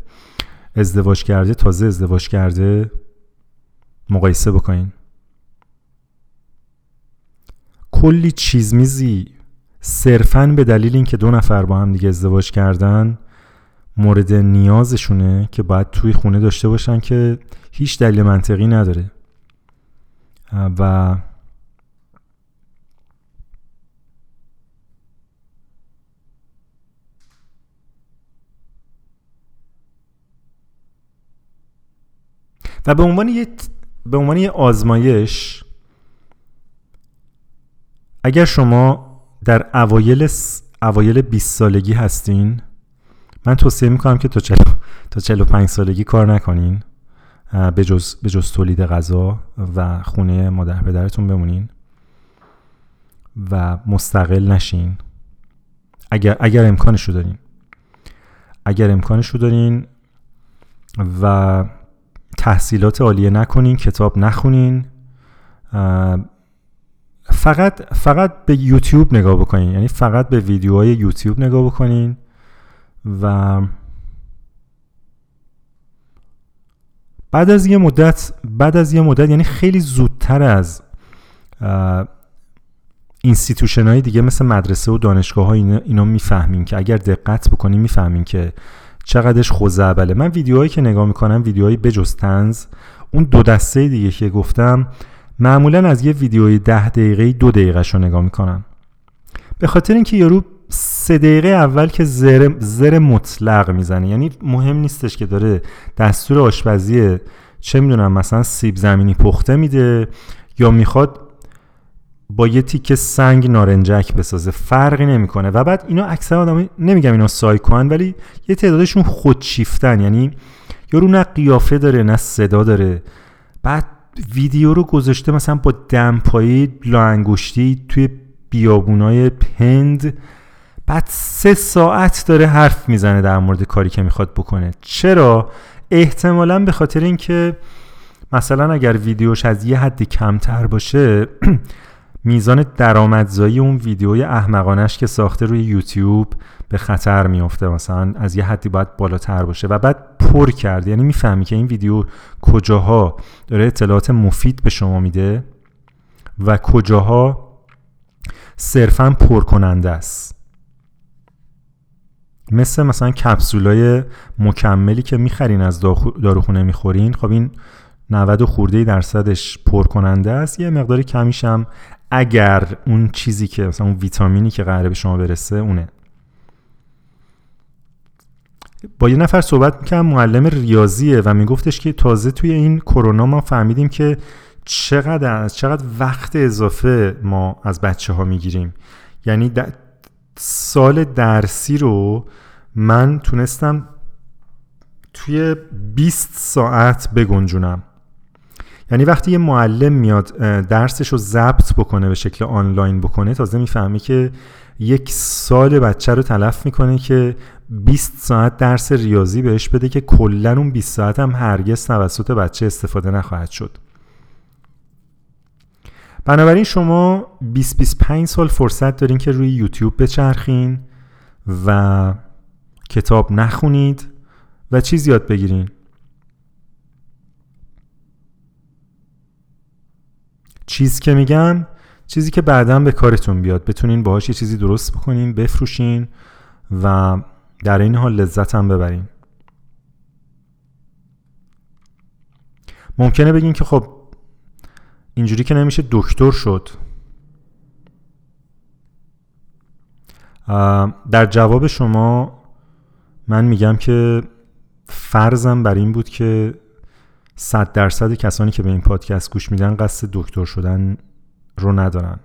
ازدواج کرده تازه ازدواج کرده مقایسه بکنین. کلی چیز میزی. صرفا به دلیل اینکه دو نفر با هم دیگه ازدواج کردن مورد نیازشونه که باید توی خونه داشته باشن که هیچ دلیل منطقی نداره. و و به عنوان یه به عنوان یه آزمایش اگر شما در اوایل اوایل 20 سالگی هستین من توصیه می‌کنم که تا 40 تا 45 سالگی کار نکنین به جز, به جز تولید غذا و خونه مادر پدرتون بمونین و مستقل نشین. اگر اگر امکانشو دارین. اگر امکانشو دارین و تحصیلات عالیه نکنین کتاب نخونین. فقط فقط به یوتیوب نگاه بکنین. یعنی فقط به ویدیوهای یوتیوب نگاه بکنین و بعد از یه مدت بعد از یه مدت یعنی خیلی زودتر از institution های دیگه مثل مدرسه و دانشگاه ها اینا, اینا می‌فهمین که اگر دقت بکنین می‌فهمین که چقدرش خزعبله من ویدیوهایی که نگاه می‌کنم ویدیوهایی بجز طنز اون دو دسته دیگه که گفتم معمولا از یه ویدیوی ده دقیقه دو دقیقه رو نگاه می‌کنم. به خاطر اینکه یارو سه دقیقه اول که زر, زر مطلق می‌زنه. یعنی مهم نیستش که داره دستور آشپزی چه می‌دونم مثلا سیب زمینی پخته میده یا می‌خواد با یه تیکه سنگ نارنجک بسازه فرقی نمی‌کنه. و بعد اینا اکثر آدم نمیگم اینا سایکوان ولی یه تعدادشون خودشیفتن. یعنی یارو نه قیافه داره نه صدا داره. بعد ویدیو رو گذاشته مثلا با دمپایی لاانگشتی توی بیابونای پند. بعد سه ساعت داره حرف می‌زنه در مورد کاری که می‌خواد بکنه. چرا؟ احتمالا به خاطر اینکه مثلا اگر ویدیوش از یه حدی کمتر باشه میزان درآمدزایی اون ویدیوی احمقانش که ساخته روی یوتیوب به خطر میفته مثلا از یه حدی باید بالاتر باشه و بعد پر کرد یعنی می‌فهمی که این ویدیو کجاها داره اطلاعات مفید به شما میده و کجاها صرفا پر کننده است. مثل مثلا کپسولای مکملی که می‌خرین از داروخونه می‌خورین خب این 90 خورده درصدش پر کننده است. یه مقدار کمیش هم اگر اون چیزی که مثلا اون ویتامینی که قراره به شما برسه اونه. با یه نفر صحبت می‌کنم معلم ریاضیه و میگفتش که تازه توی این کرونا ما فهمیدیم که چقدر چقدر وقت اضافه ما از بچه ها می‌گیریم. یعنی سال درسی رو من تونستم توی 20 ساعت بگنجونم. یعنی وقتی یه معلم میاد درسش رو ضبط بکنه به شکل آنلاین بکنه تازه می‌فهمه که یک سال بچه رو تلف می‌کنه که 20 ساعت درس ریاضی بهش بده که کلا اون 20 ساعت هم هرگز توسط بچه استفاده نخواهد شد. بنابراین شما 20 25 سال فرصت دارین که روی یوتیوب بچرخین و کتاب نخونید و چیز یاد بگیرین. چیز که میگم چیزی که بعدا به کارتون بیاد. بتونین باهاش یه چیزی درست بکنین بفروشین و در این حال لذت هم ببرین. ممکنه بگین که خب اینجوری که نمیشه دکتر شد. در جواب شما من میگم که فرضم بر این بود که صد درصد کسانی که به این پادکست گوش میدن قصد دکتر شدن رو ندارن.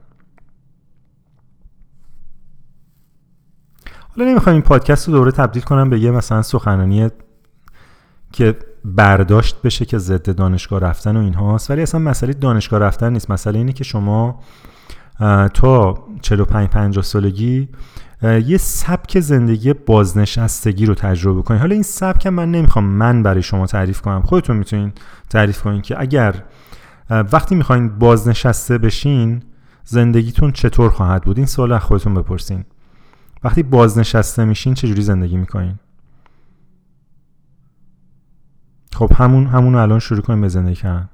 حالا نمی‌خوام این پادکست رو دوره تبدیل کنم به یه مثلا سخنرانی که برداشت بشه که ضد دانشگاه رفتن و اینهاست ولی اصلا مسئله دانشگاه رفتن نیست. مسئله اینه که شما تا 45 50 سالگی یه سبک زندگی بازنشستگی رو تجربه کنید حالا این سبک من نمی‌خوام من برای شما تعریف کنم. خودتون می‌تونین تعریف کنین که اگر وقتی می‌خواین بازنشسته بشین زندگیتون چطور خواهد بود؟ این سوال از خودتون بپرسین. وقتی بازنشسته میشین چجوری زندگی می‌کنین؟ خب همون همون الان شروع کنیم به زندگی کردن.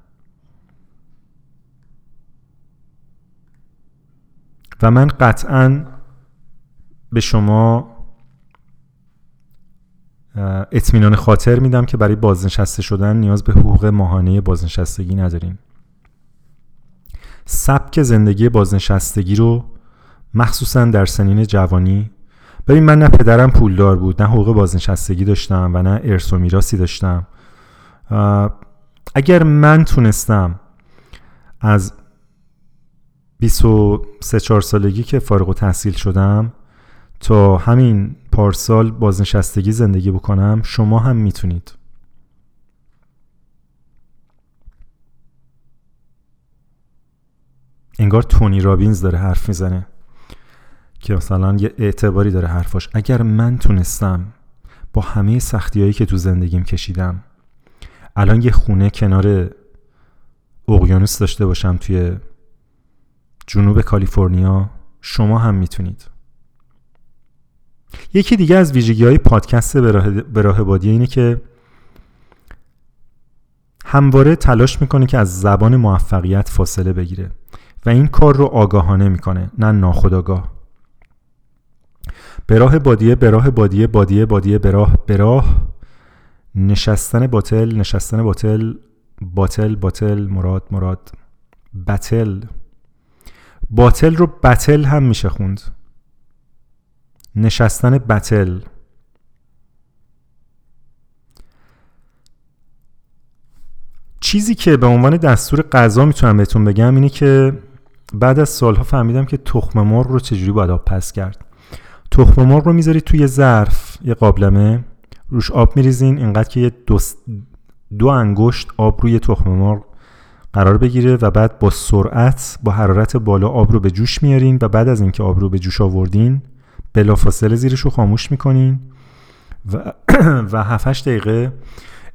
و من قطعا به شما اطمینان خاطر میدم که برای بازنشسته شدن نیاز به حقوق ماهانه بازنشستگی ندارین سبک زندگی بازنشستگی رو مخصوصا در سنین جوانی ببین من نه پدرم پولدار بود نه حقوق بازنشستگی داشتم و نه ارث و میراثی داشتم. اگر من تونستم از 23 4 سالگی که فارغ و تحصیل شدم تا همین پارسال بازنشستگی زندگی بکنم شما هم می‌تونید. انگار تونی رابینز داره حرف می‌زنه که مثلا یه اعتباری داره حرفاش. اگر من تونستم با همه سختی هایی که تو زندگیم کشیدم الان یه خونه کنار اقیانوس داشته باشم توی جنوب کالیفرنیا شما هم می‌تونید. یکی دیگه از ویژگی های پادکست به راه بادی اینه که همواره تلاش می‌کنه که از زبان موفقیت فاصله بگیره و این کار رو آگاهانه می‌کنه نه ناخداگاه به راه بادیه به راه بادیه بادیه بادیه به راه به راه. نشستن باطل نشستن باطل باطل باطل مراد مراد بتل. باطل رو بتل هم میشه خوند. نشستن بتل. چیزی که به عنوان دستور غذا می‌تونم بهتون بگم اینه که بعد از سالها فهمیدم که تخم مرغ رو چجوری باید آب پس کرد. تخم مرغ رو می‌ذارید توی ظرف یه قابلمه. روش آب میریزین اینقدر که یه دو, دو انگشت آب روی تخم مرغ قرار بگیره و بعد با سرعت با حرارت بالا آب رو به جوش میارین و بعد از اینکه آب رو به جوش آوردین بلافاصله زیرش رو خاموش می‌کنین و, و 7 دقیقه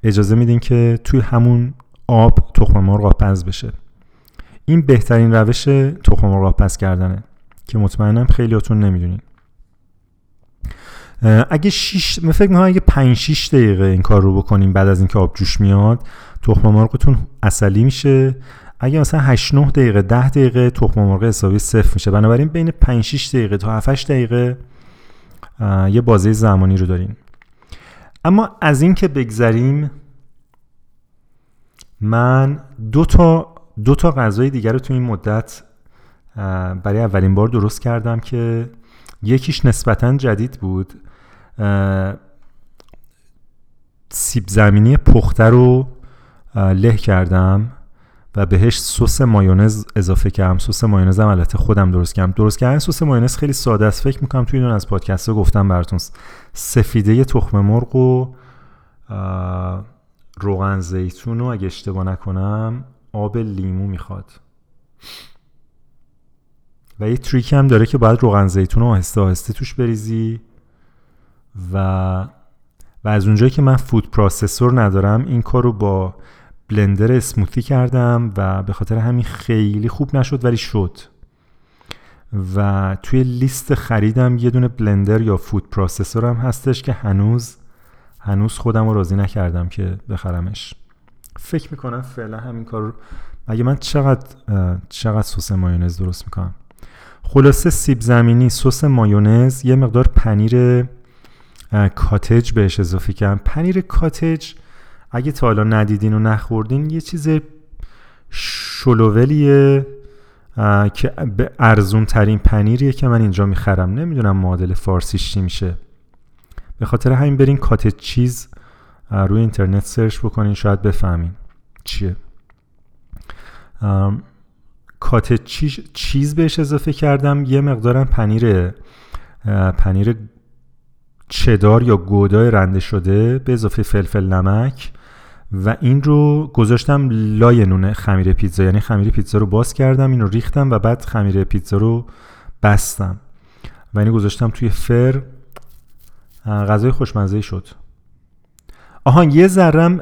اجازه میدین که توی همون آب تخم مرغ پز بشه. این بهترین روش تخم مرغ پز کردنه که مطمئنم خیلیاتون نمی‌دونین. اگه 6 من فکر می‌کنم اگه 5 6 دقیقه این کار رو بکنیم بعد از اینکه آب جوش میاد تخم مرغتون اصلی میشه. اگه مثلا 8 9 دقیقه 10 دقیقه تخم مرغ حسابی صفر میشه. بنابراین بین 5 6 دقیقه تا 7 8 دقیقه یه بازه زمانی رو داریم. اما از این که بگذریم من دو تا دو تا غذای دیگر رو تو این مدت برای اولین بار درست کردم که یکیش نسبتا جدید بود. سیب زمینی پخته رو له کردم. و بهش سس مایونز اضافه کردم. سس مایونز هم البته خودم درست کردم. درست کردن سس مایونز خیلی ساده است. فکر می‌کنم توی یه دونه از پادکست گفتم براتون. سفیده تخم مرغ و روغن زیتون رو اگه اشتباه نکنم آب لیمو می‌خواد. و یه تریک هم داره که باید روغن زیتون رو آهسته آهسته توش بریزی و و از اونجایی که من فود پروسسور ندارم این کار رو با بلندر اسموتی کردم و به خاطر همین خیلی خوب نشد ولی شد. و توی لیست خریدم یه دونه بلندر یا food processor هم هستش که هنوز هنوز خودم رو راضی نکردم که بخرمش. فکر می‌کنم فعلا همین کار مگه من چقدر چقدر سس مایونز درست می‌کنم؟ خلاصه سیب زمینی سس مایونز یه مقدار پنیر cottage بهش اضافه کردم. پنیر cottage اگه تا حالا ندیدین و نخوردین یه چیز شلوولیه که به ارزون ترین پنیریه که من اینجا می‌خرم. نمی‌دونم معادل فارسیش چی میشه. به خاطر همین برین کاتج چیز روی اینترنت سرچ بکنین شاید بفهمین چیه. کاتج چیز بهش اضافه کردم. یه مقدارم پنیر پنیر چدار یا گودای رنده شده به اضافه فلفل نمک. و این رو گذاشتم لای نون خمیر پیتزا. یعنی خمیر پیتزا رو باز کردم این رو ریختم و بعد خمیر پیتزا رو بستم. و اینو گذاشتم توی فر غذای خوشمزه شد. آهان یه ذرم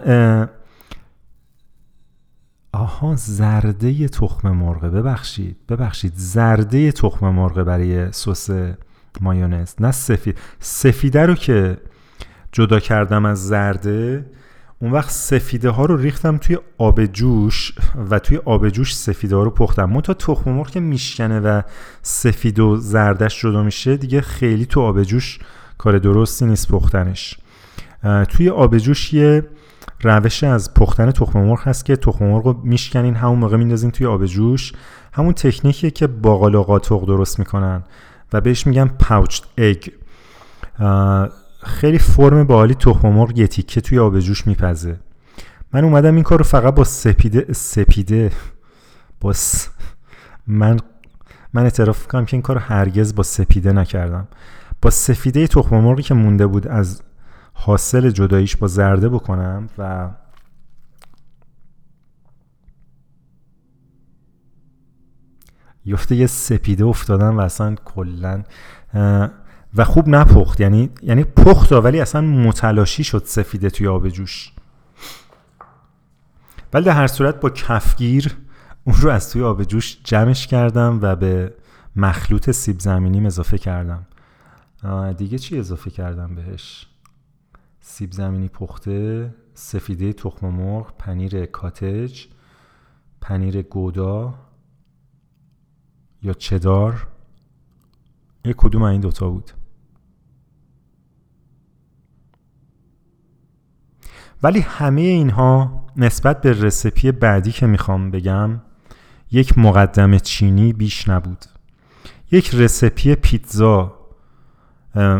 آها زرده تخم مرغ ببخشید ببخشید. زرده تخم مرغ برای سس مایونز. نه سفید سفیده رو که جدا کردم از زرده اون وقت سفیده ها رو ریختم توی آب جوش و توی آب جوش سفیده ها رو پختم. تا تخم مرغ که میشکنه و سفید و زردش جدا میشه دیگه خیلی تو آب جوش کار درستی نیست پختنش. توی آب جوش یه روش از پختن تخم مرغ هست که تخم مرغ رو میشکنین همون موقع میندازین توی آب جوش. همون تکنیکیه که باقال و قاطق درست می‌کنن و بهش میگن پاوچد اگ خیلی فرم بالی تخم مرغ یه تیکه توی آب جوش میپزه. من اومدم این کار رو فقط با سپیده سپیده با من من اعتراف کنم که این کار هرگز با سپیده نکردم. با سفیده تخم مرغی که مونده بود از حاصل جداییش با زرده بکنم و یفته یه سپیده افتادن و اصلا کلا و خوب نپخت. یعنی یعنی پخت ولی اصلا متلاشی شد سفیده توی آب جوش. ولی در هر صورت با کفگیر اون رو از توی آب جوش جمعش کردم و به مخلوط سیب زمینیم اضافه کردم. دیگه چی اضافه کردم بهش؟ سیب زمینی پخته سفیده تخم مرغ پنیر کاتج پنیر گودا یا چدار. یک کدوم این دوتا بود. ولی همه اینها نسبت به رسپی بعدی که می‌خوام بگم یک مقدم چینی بیش نبود. یک رسپی پیتزا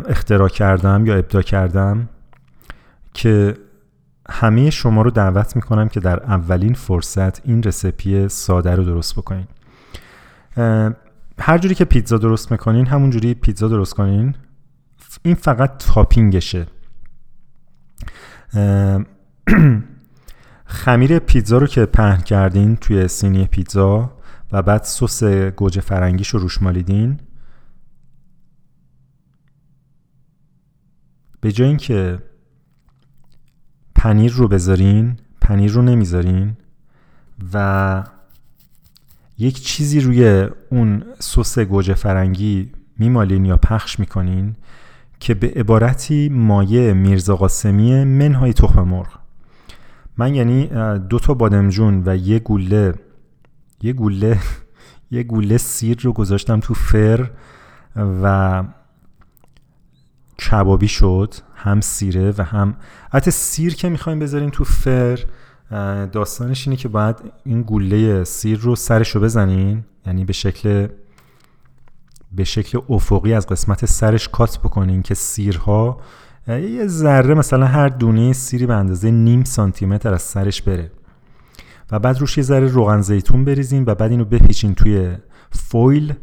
اختراع کردم یا ابدا کردم که همه شما رو دعوت می‌کنم که در اولین فرصت این رسپی ساده رو درست بکنین. هر جوری که پیتزا درست می‌کنین همون جوری پیتزا درست کنین. این فقط تاپینگشه. خمیر پیتزا رو که پهن کردین توی سینی پیتزا و بعد سس گوجه فرنگیش رو روش مالیدین. به جای اینکه پنیر رو بذارین پنیر رو نمی‌ذارین و یک چیزی روی اون سس گوجه فرنگی میمالین یا پخش می‌کنین که به عبارتی مایه میرزا قاسمی منهای تخم مرغ. من یعنی دو تا بادمجون و یه گوله یه گوله یه گوله سیر رو گذاشتم تو فر و کبابی شد هم سیره و هم حتی سیر که می‌خوایم بذاریم تو فر داستانش اینه که باید این گوله سیر رو سرش رو بزنین. یعنی به شکل به شکل افقی از قسمت سرش کات بکنین که سیرها یه ذره مثلا هر دونه سیری به اندازه نیم سانتیمتر از سرش بره. و بعد روش یه ذره روغن زیتون بریزین و بعد اینو بپیچین توی فویل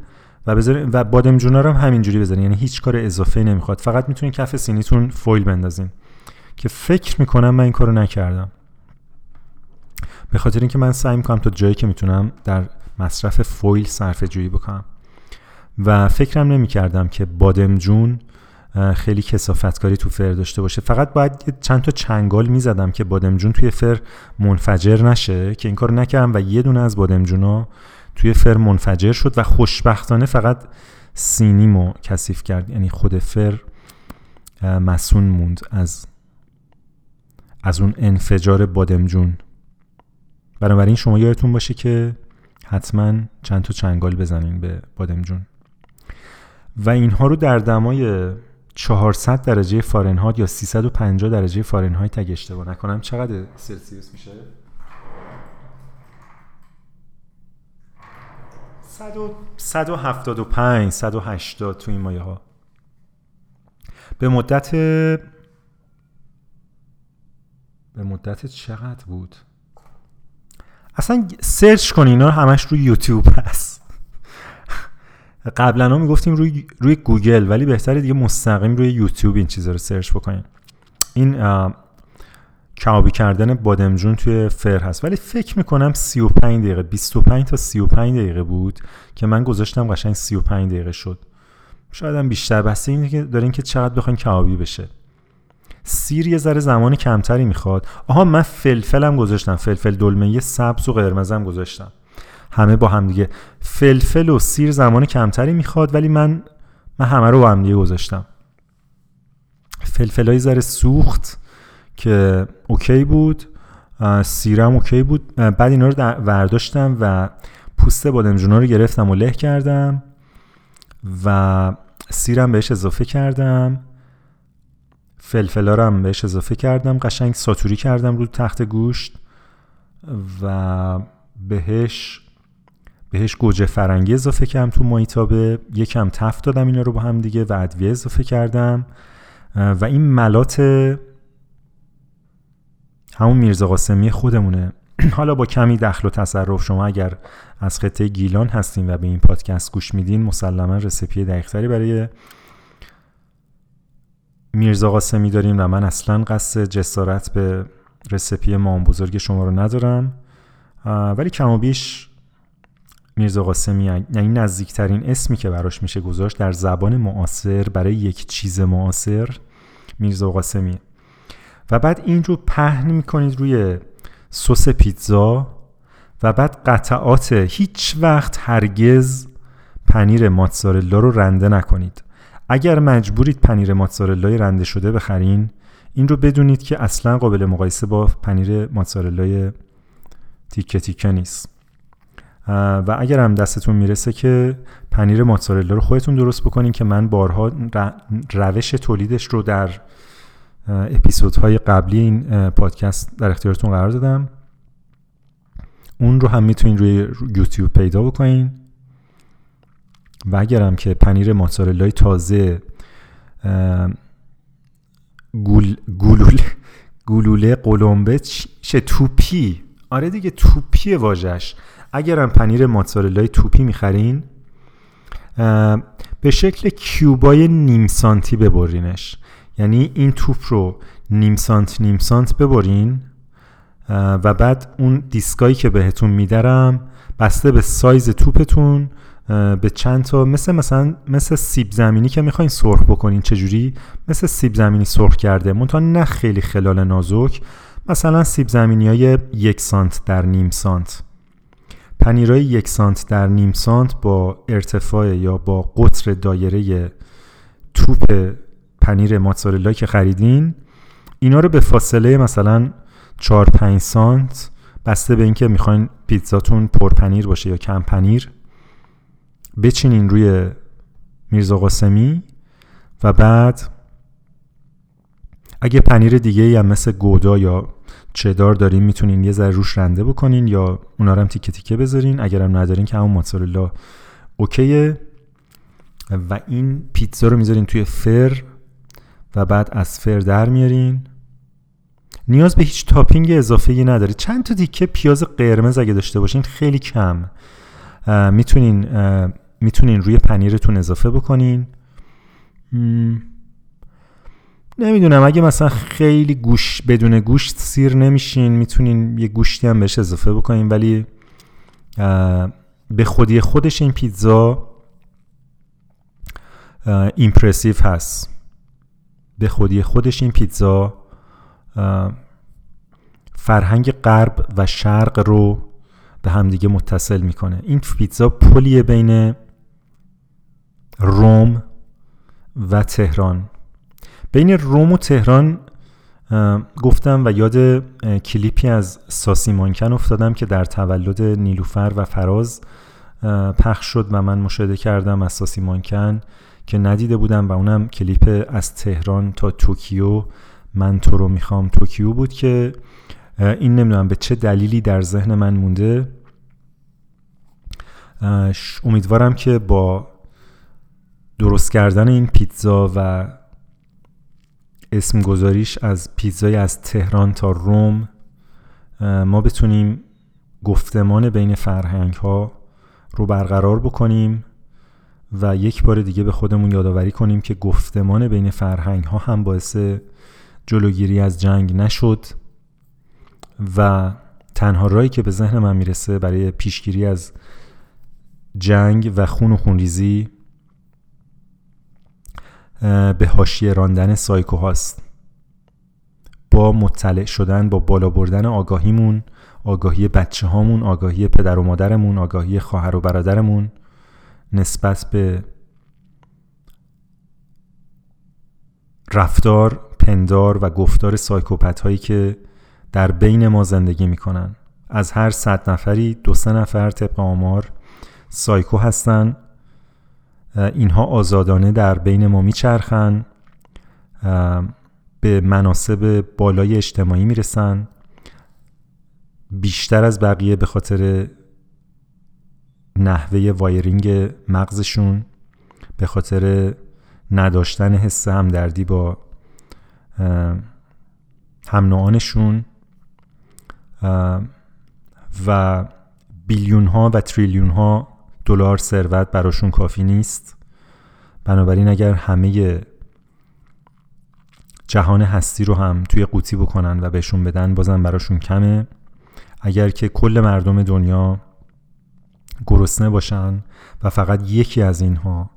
و بذارین و بادمجونا رو هم همینجوری بذارین. یعنی هیچ کار اضافه نمی‌خواد. فقط می‌تونین کف سینیتون فویل بندازین. که فکر می‌کنم من این کارو نکردم. به خاطر اینکه من سعی می‌کنم تا جایی که می‌تونم در مصرف فویل صرف جویی بکنم. و فکرم نمی‌کردم که بادمجون خیلی کسافتکاری تو فر داشته باشه. فقط باید چند تا چنگال می‌زدم که بادمجون توی فر منفجر نشه که این کار نکردم و یه دونه از بادمجونا توی فر منفجر شد و خوشبختانه فقط سینیمو کثیف کرد. یعنی خود فر مسون موند از از اون انفجار بادمجون بنابراین شما یادتون باشه که حتما چند تا چنگال بزنین به بادمجون و اینها رو در دمای 400 درجه فارنهایت یا 350 درجه فارنهایت اگه اشتباه نکنم چقدر سلسیوس میشه؟ 175 180 تو این مایه ها به مدت به مدت چقدر بود؟ اصلا search کن اینا همش روی یوتیوب هست. قبلا ها می‌گفتیم روی, روی گوگل ولی بهتره دیگه مستقیم روی یوتیوب این چیزا رو search بکنیم. این کبابی کردن بادمجون توی فر هست. ولی فکر می‌کنم 35 دقیقه 25 تا 35 دقیقه بود که من گذاشتم قشنگ 35 دقیقه شد. شاید هم بیشتر. بسته به اینه که دارین که چقدر بخواین کبابی بشه. سیر یه ذره زمان کمتری می‌خواد. آها من فلفلم گذاشتم. فلفل دلمه سبز و قرمزم گذاشتم. همه با هم دیگه فلفل و سیر زمان کمتری می‌خواد ولی من من همه رو با هم دیگه گذاشتم. فلفل ها یه ذره سوخت که اوکی بود. سیرم اوکی بود. بعد اینا رو ورداشتم و پوست بادمجونا رو گرفتم و له کردم و سیرم بهش اضافه کردم. فلفلا رو هم بهش اضافه کردم. قشنگ ساتوری کردم رو تخت گوشت و بهش بهش گوجه فرنگی اضافه کردم تو مایتابه یکم تفت دادم اینا رو با هم دیگه و ادویه اضافه کردم. و این ملات همون میرزا قاسمی خودمونه. حالا با کمی دخل و تصرف شما اگر از خطه گیلان هستین و به این پادکست گوش میدین مسلما رسیپی دقیقتری برای میرزا قاسمی داریم و من اصلا قصد جسارت به رسیپی مام بزرگ شما رو ندارم. ولی کم و بیش میرزا قاسمی یعنی نزدیکترین اسمی که براش میشه گذاشت در زبان معاصر برای یک چیز معاصر میرزا قاسمی. و بعد این رو پهن می‌کنید روی سس پیتزا و بعد قطعات هیچ وقت هرگز پنیر ماتزارلا رو رنده نکنید. اگر مجبورید پنیر ماتزارلا رنده شده بخرین این رو بدونید که اصلا قابل مقایسه با پنیر ماتزارلا تیکه تیکه نیست. و اگر هم دستتون می‌رسه که پنیر ماتزارلا رو خودتون درست بکنین که من بارها روش تولیدش رو در اپیزودهای قبلی این پادکست در اختیارتون قرار دادم. اون رو هم می‌تونین روی یوتیوب پیدا بکنین. و اگرم که پنیر ماتزارلای تازه گول گلوله گلوله قلمبه چه توپی؟ آره دیگه توپی واژش اگرم پنیر ماتزارلای توپی می‌خرین به شکل کیوبای نیم سانتی ببرینش. یعنی این توپ رو نیم سانت نیم سانت ببرین و بعد اون دیسکایی که بهتون میدارم بسته به سایز توپتون به چند تا مثل مثلا مثل سیب زمینی که می‌خواین سرخ بکنین چجوری؟ مثل سیب زمینی سرخ کرده منتها نه خیلی خلال نازک. مثلا سیب زمینی های یک سانت در نیم سانت. پنیرهای یک سانت در نیم سانت با ارتفاع یا با قطر دایره توپ پنیر ماتزارلا که خریدین اینا رو به فاصله مثلا 4 5 سانت بسته به اینکه می‌خواین پیتزاتون پر پنیر باشه یا کم پنیر بچینین روی میرزا قاسمی و بعد اگه پنیر دیگه هم مثل گودا یا چدار دارین می‌تونین یه ذره روش رنده بکنین یا اونا رو هم تیکه تیکه بذارین. اگرم ندارین که همون ماتزارلا اوکیه. و این پیتزا رو می‌ذارین توی فر و بعد از فر در میارین. نیاز به هیچ تاپینگ اضافه ای نداره. چند تا دیکه پیاز قرمز اگه داشته باشین خیلی کم. می‌تونین می‌تونین روی پنیرتون اضافه بکنین. نمی‌دونم اگه مثلا خیلی گوش بدون گوشت سیر نمیشین می‌تونین یه گوشتی هم بهش اضافه بکنین ولی به خودی خودش این پیتزا ایمپرسیو هست. به خودی خودش این پیتزا فرهنگ غرب و شرق رو به همدیگه متصل می‌کنه. این پیتزا پلیه بین روم و تهران. بین روم و تهران گفتم و یاد کلیپی از ساسی مانکن افتادم که در تولد نیلوفر و فراز پخش شد و من مشاهده کردم از ساسی مانکن که ندیده بودم و اونم کلیپ از تهران تا توکیو. من تو رو می‌خوام. توکیو بود که این نمی‌دونم به چه دلیلی در ذهن من مونده. امیدوارم که با درست کردن این پیتزا و اسم گذاریش از پیتزای از تهران تا روم ما بتونیم گفتمان بین فرهنگ ها رو برقرار بکنیم و یک بار دیگه به خودمون یادآوری کنیم که گفتمان بین فرهنگ ها هم باعث جلوگیری از جنگ نشد و تنها رایی که به ذهن من می‌رسه برای پیشگیری از جنگ و خون و خونریزی به حاشیه راندن سایکو هاست. با مطلع شدن با بالا بردن آگاهیمون آگاهی بچه هامون آگاهی پدر و مادرمون آگاهی خواهر و برادرمون نسبت به رفتار پندار و گفتار سایکوپت هایی که در بین ما زندگی می‌کنن. از هر صد نفری دو سه نفر طبق آمار سایکو هستن. اینها آزادانه در بین ما میچرخن به مناسب بالای اجتماعی می‌رسن. بیشتر از بقیه به خاطر نحوه وایرینگ مغزشون به خاطر نداشتن حس همدردی با هم و بیلیون ها و تریلیون ها دلار ثروت براشون کافی نیست. بنابراین اگر همه جهان هستی رو هم توی قوطی بکنن و بهشون بدن بازم براشون کمه. اگر که کل مردم دنیا گرسنه باشن و فقط یکی از اینها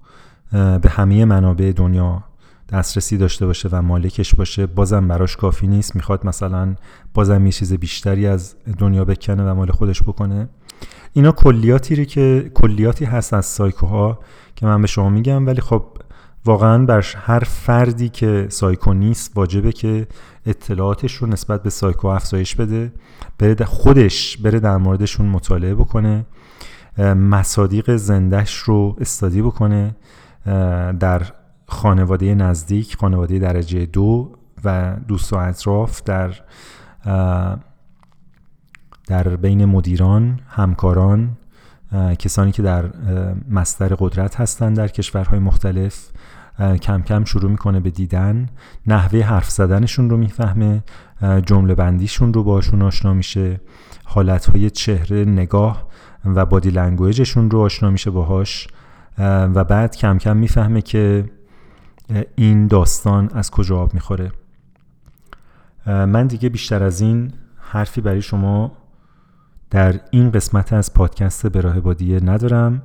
به همه منابع دنیا دسترسی داشته باشه و مالکش باشه بازم براش کافی نیست. می‌خواد مثلا بازم یه چیز بیشتری از دنیا بکنه و مال خودش بکنه. اینا کلیاتی که کلیاتی هست از سایکوها که من به شما میگم ولی خب واقعا بر هر فردی که سایکو نیست واجبه که اطلاعاتش رو نسبت به سایکو افزایش بده بره خودش بره در موردشون مطالعه بکنه مصادیق زندش رو استادی بکنه در خانواده نزدیک خانواده درجه دو و دوست و اطراف در در بین مدیران همکاران کسانی که در مستر قدرت هستند در کشورهای مختلف کم کم شروع می‌کنه به دیدن. نحوه حرف زدنشون رو می‌فهمه جمله بندیشون رو باشون آشنا میشه حالتهای چهره نگاه و بادی لنگویجشون رو آشنا میشه باهاش و بعد کم کم می‌فهمه که این داستان از کجا آب می‌خوره. من دیگه بیشتر از این حرفی برای شما در این قسمت از پادکست به راه بادیه ندارم.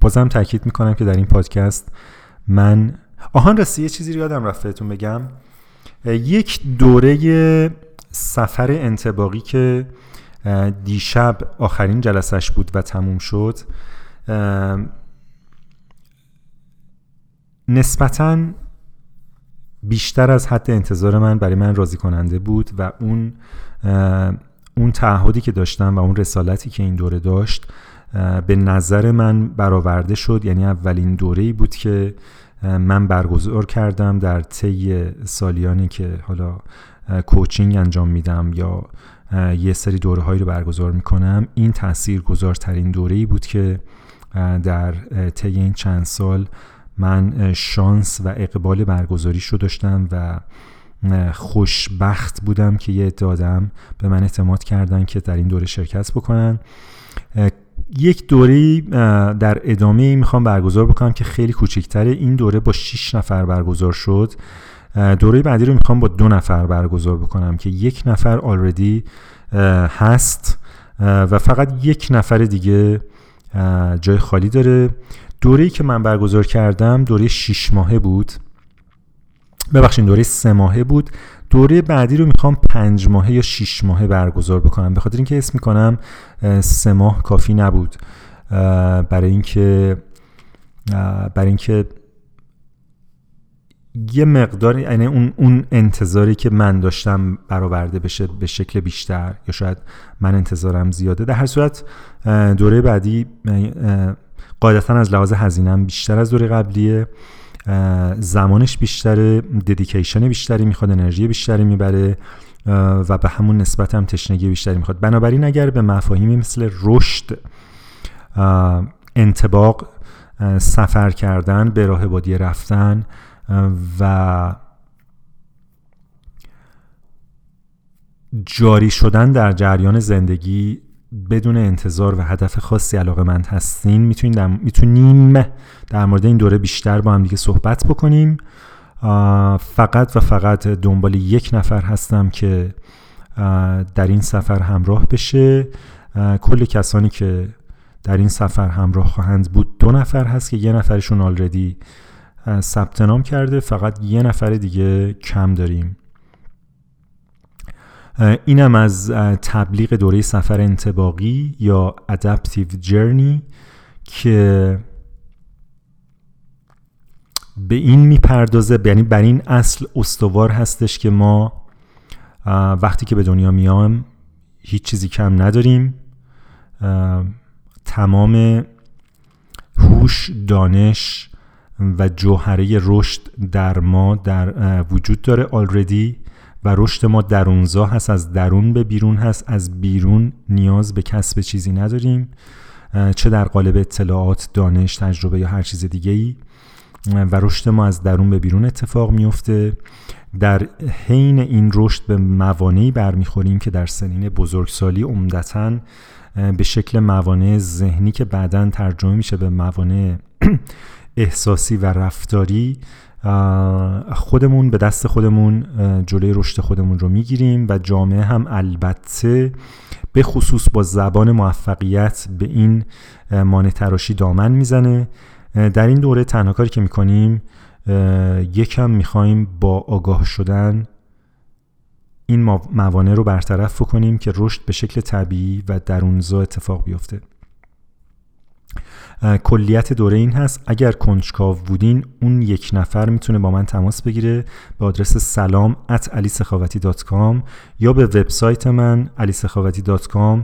بازم تاکید می‌کنم که در این پادکست من آهان راستی یه چیزی رو یادم رفت بهتون بگم. یک دوره سفر انتباقی که دیشب آخرین جلسش بود و تموم شد نسبتا بیشتر از حد انتظار من برای من راضی کننده بود و اون اون تعهدی که داشتم و اون رسالتی که این دوره داشت به نظر من برآورده شد. یعنی اولین دوره ای بود که من برگزار کردم در طی سالیانی که حالا کوچینگ انجام میدم یا یه سری دوره هایی رو برگزار می‌کنم. این تأثیر گذارترین دوره ای بود که در طی این چند سال من شانس و اقبال برگزاریش رو داشتم و خوشبخت بودم که یه دادم به من اعتماد کردن که در این دوره شرکت بکنن. یک دوره در ادامه می‌خوام برگزار بکنم که خیلی کوچکتره. این دوره با 6 نفر برگزار شد. دوره بعدی رو می‌خوام با دو نفر برگزار بکنم که یک نفر آلردی هست و فقط یک نفر دیگه جای خالی داره. دوره که من برگزار کردم دوره شیش ماهه بود. ببخشید دوره سه ماهه بود. دوره بعدی رو می‌خوام پنج ماهه یا شیش ماهه برگزار بکنم. به خاطر اینکه اسم می‌کنم سه ماه کافی نبود. برای اینکه برای اینکه یه مقدار یعنی اون اون انتظاری که من داشتم برآورده بشه به شکل بیشتر یا شاید من انتظارم زیاده. در هر صورت دوره بعدی قاعدتا از لحاظ هزینم بیشتر از دوره قبلیه. زمانش بیشتره ددیکیشن بیشتری می‌خواد انرژی بیشتری می‌بره و به همون نسبت هم تشنگی بیشتری می‌خواد. بنابراین اگر به مفاهیمی مثل رشد انتباق سفر کردن به راه بادیه رفتن و جاری شدن در جریان زندگی بدون انتظار و هدف خاصی علاقه مند هستین می‌تونیم در, می‌تونیم در مورد این دوره بیشتر با هم دیگه صحبت بکنیم. فقط و فقط دنبال یک نفر هستم که در این سفر همراه بشه. کل کسانی که در این سفر همراه خواهند بود دو نفر هست که یه نفرشون آلردی ثبت نام کرده فقط یه نفر دیگه کم داریم. اینم از تبلیغ دوره سفر انتباقی یا Adaptive Journey که به این می‌پردازه یعنی بر این اصل استوار هستش که ما وقتی که به دنیا میام هیچ چیزی کم نداریم. تمام هوش دانش و جوهره رشد در ما در وجود داره آلردی و رشد ما درونزا هست از درون به بیرون هست از بیرون نیاز به کسب چیزی نداریم. چه در قالب اطلاعات دانش تجربه یا هر چیز دیگه ای و رشد ما از درون به بیرون اتفاق میفته در حین این رشد به موانعی برمیخوریم که در سنین بزرگسالی عمدتا به شکل موانع ذهنی که بعدا ترجمه میشه به موانع احساسی و رفتاری خودمون به دست خودمون جلوی رشد خودمون رو می‌گیریم و جامعه هم البته به خصوص با زبان موفقیت به این مانع تراشی دامن می‌زنه. در این دوره تنها کاری که می‌کنیم یکم می‌خوایم با آگاه شدن این موانع رو برطرف بکنیم که رشد به شکل طبیعی و درونزا اتفاق بیفته. کلیت دوره این هست. اگر کنجکاو بودین اون یک نفر می‌تونه با من تماس بگیره به آدرس سلام at alisekhawati.com یا به وبسایت من alisekhawati.com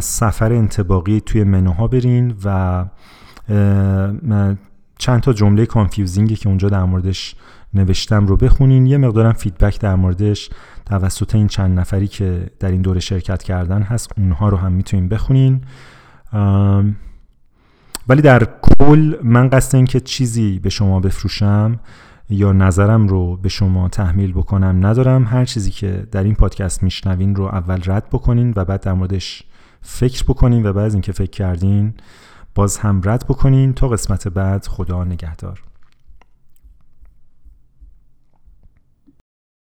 سفر انطباقی توی منوها برین و چند تا جمله confusing ی که اونجا در موردش نوشتم رو بخونین. یه مقدارم feedback در موردش توسط این چند نفری که در این دوره شرکت کردن هست اونها رو هم می‌تونین بخونین. ولی در کل من قصد این که چیزی به شما بفروشم یا نظرم رو به شما تحمیل بکنم ندارم. هر چیزی که در این پادکست میشنوین رو اول رد بکنین و بعد در موردش فکر بکنین و بعد از اینکه فکر کردین باز هم رد بکنین. تا قسمت بعد خدا نگهدار.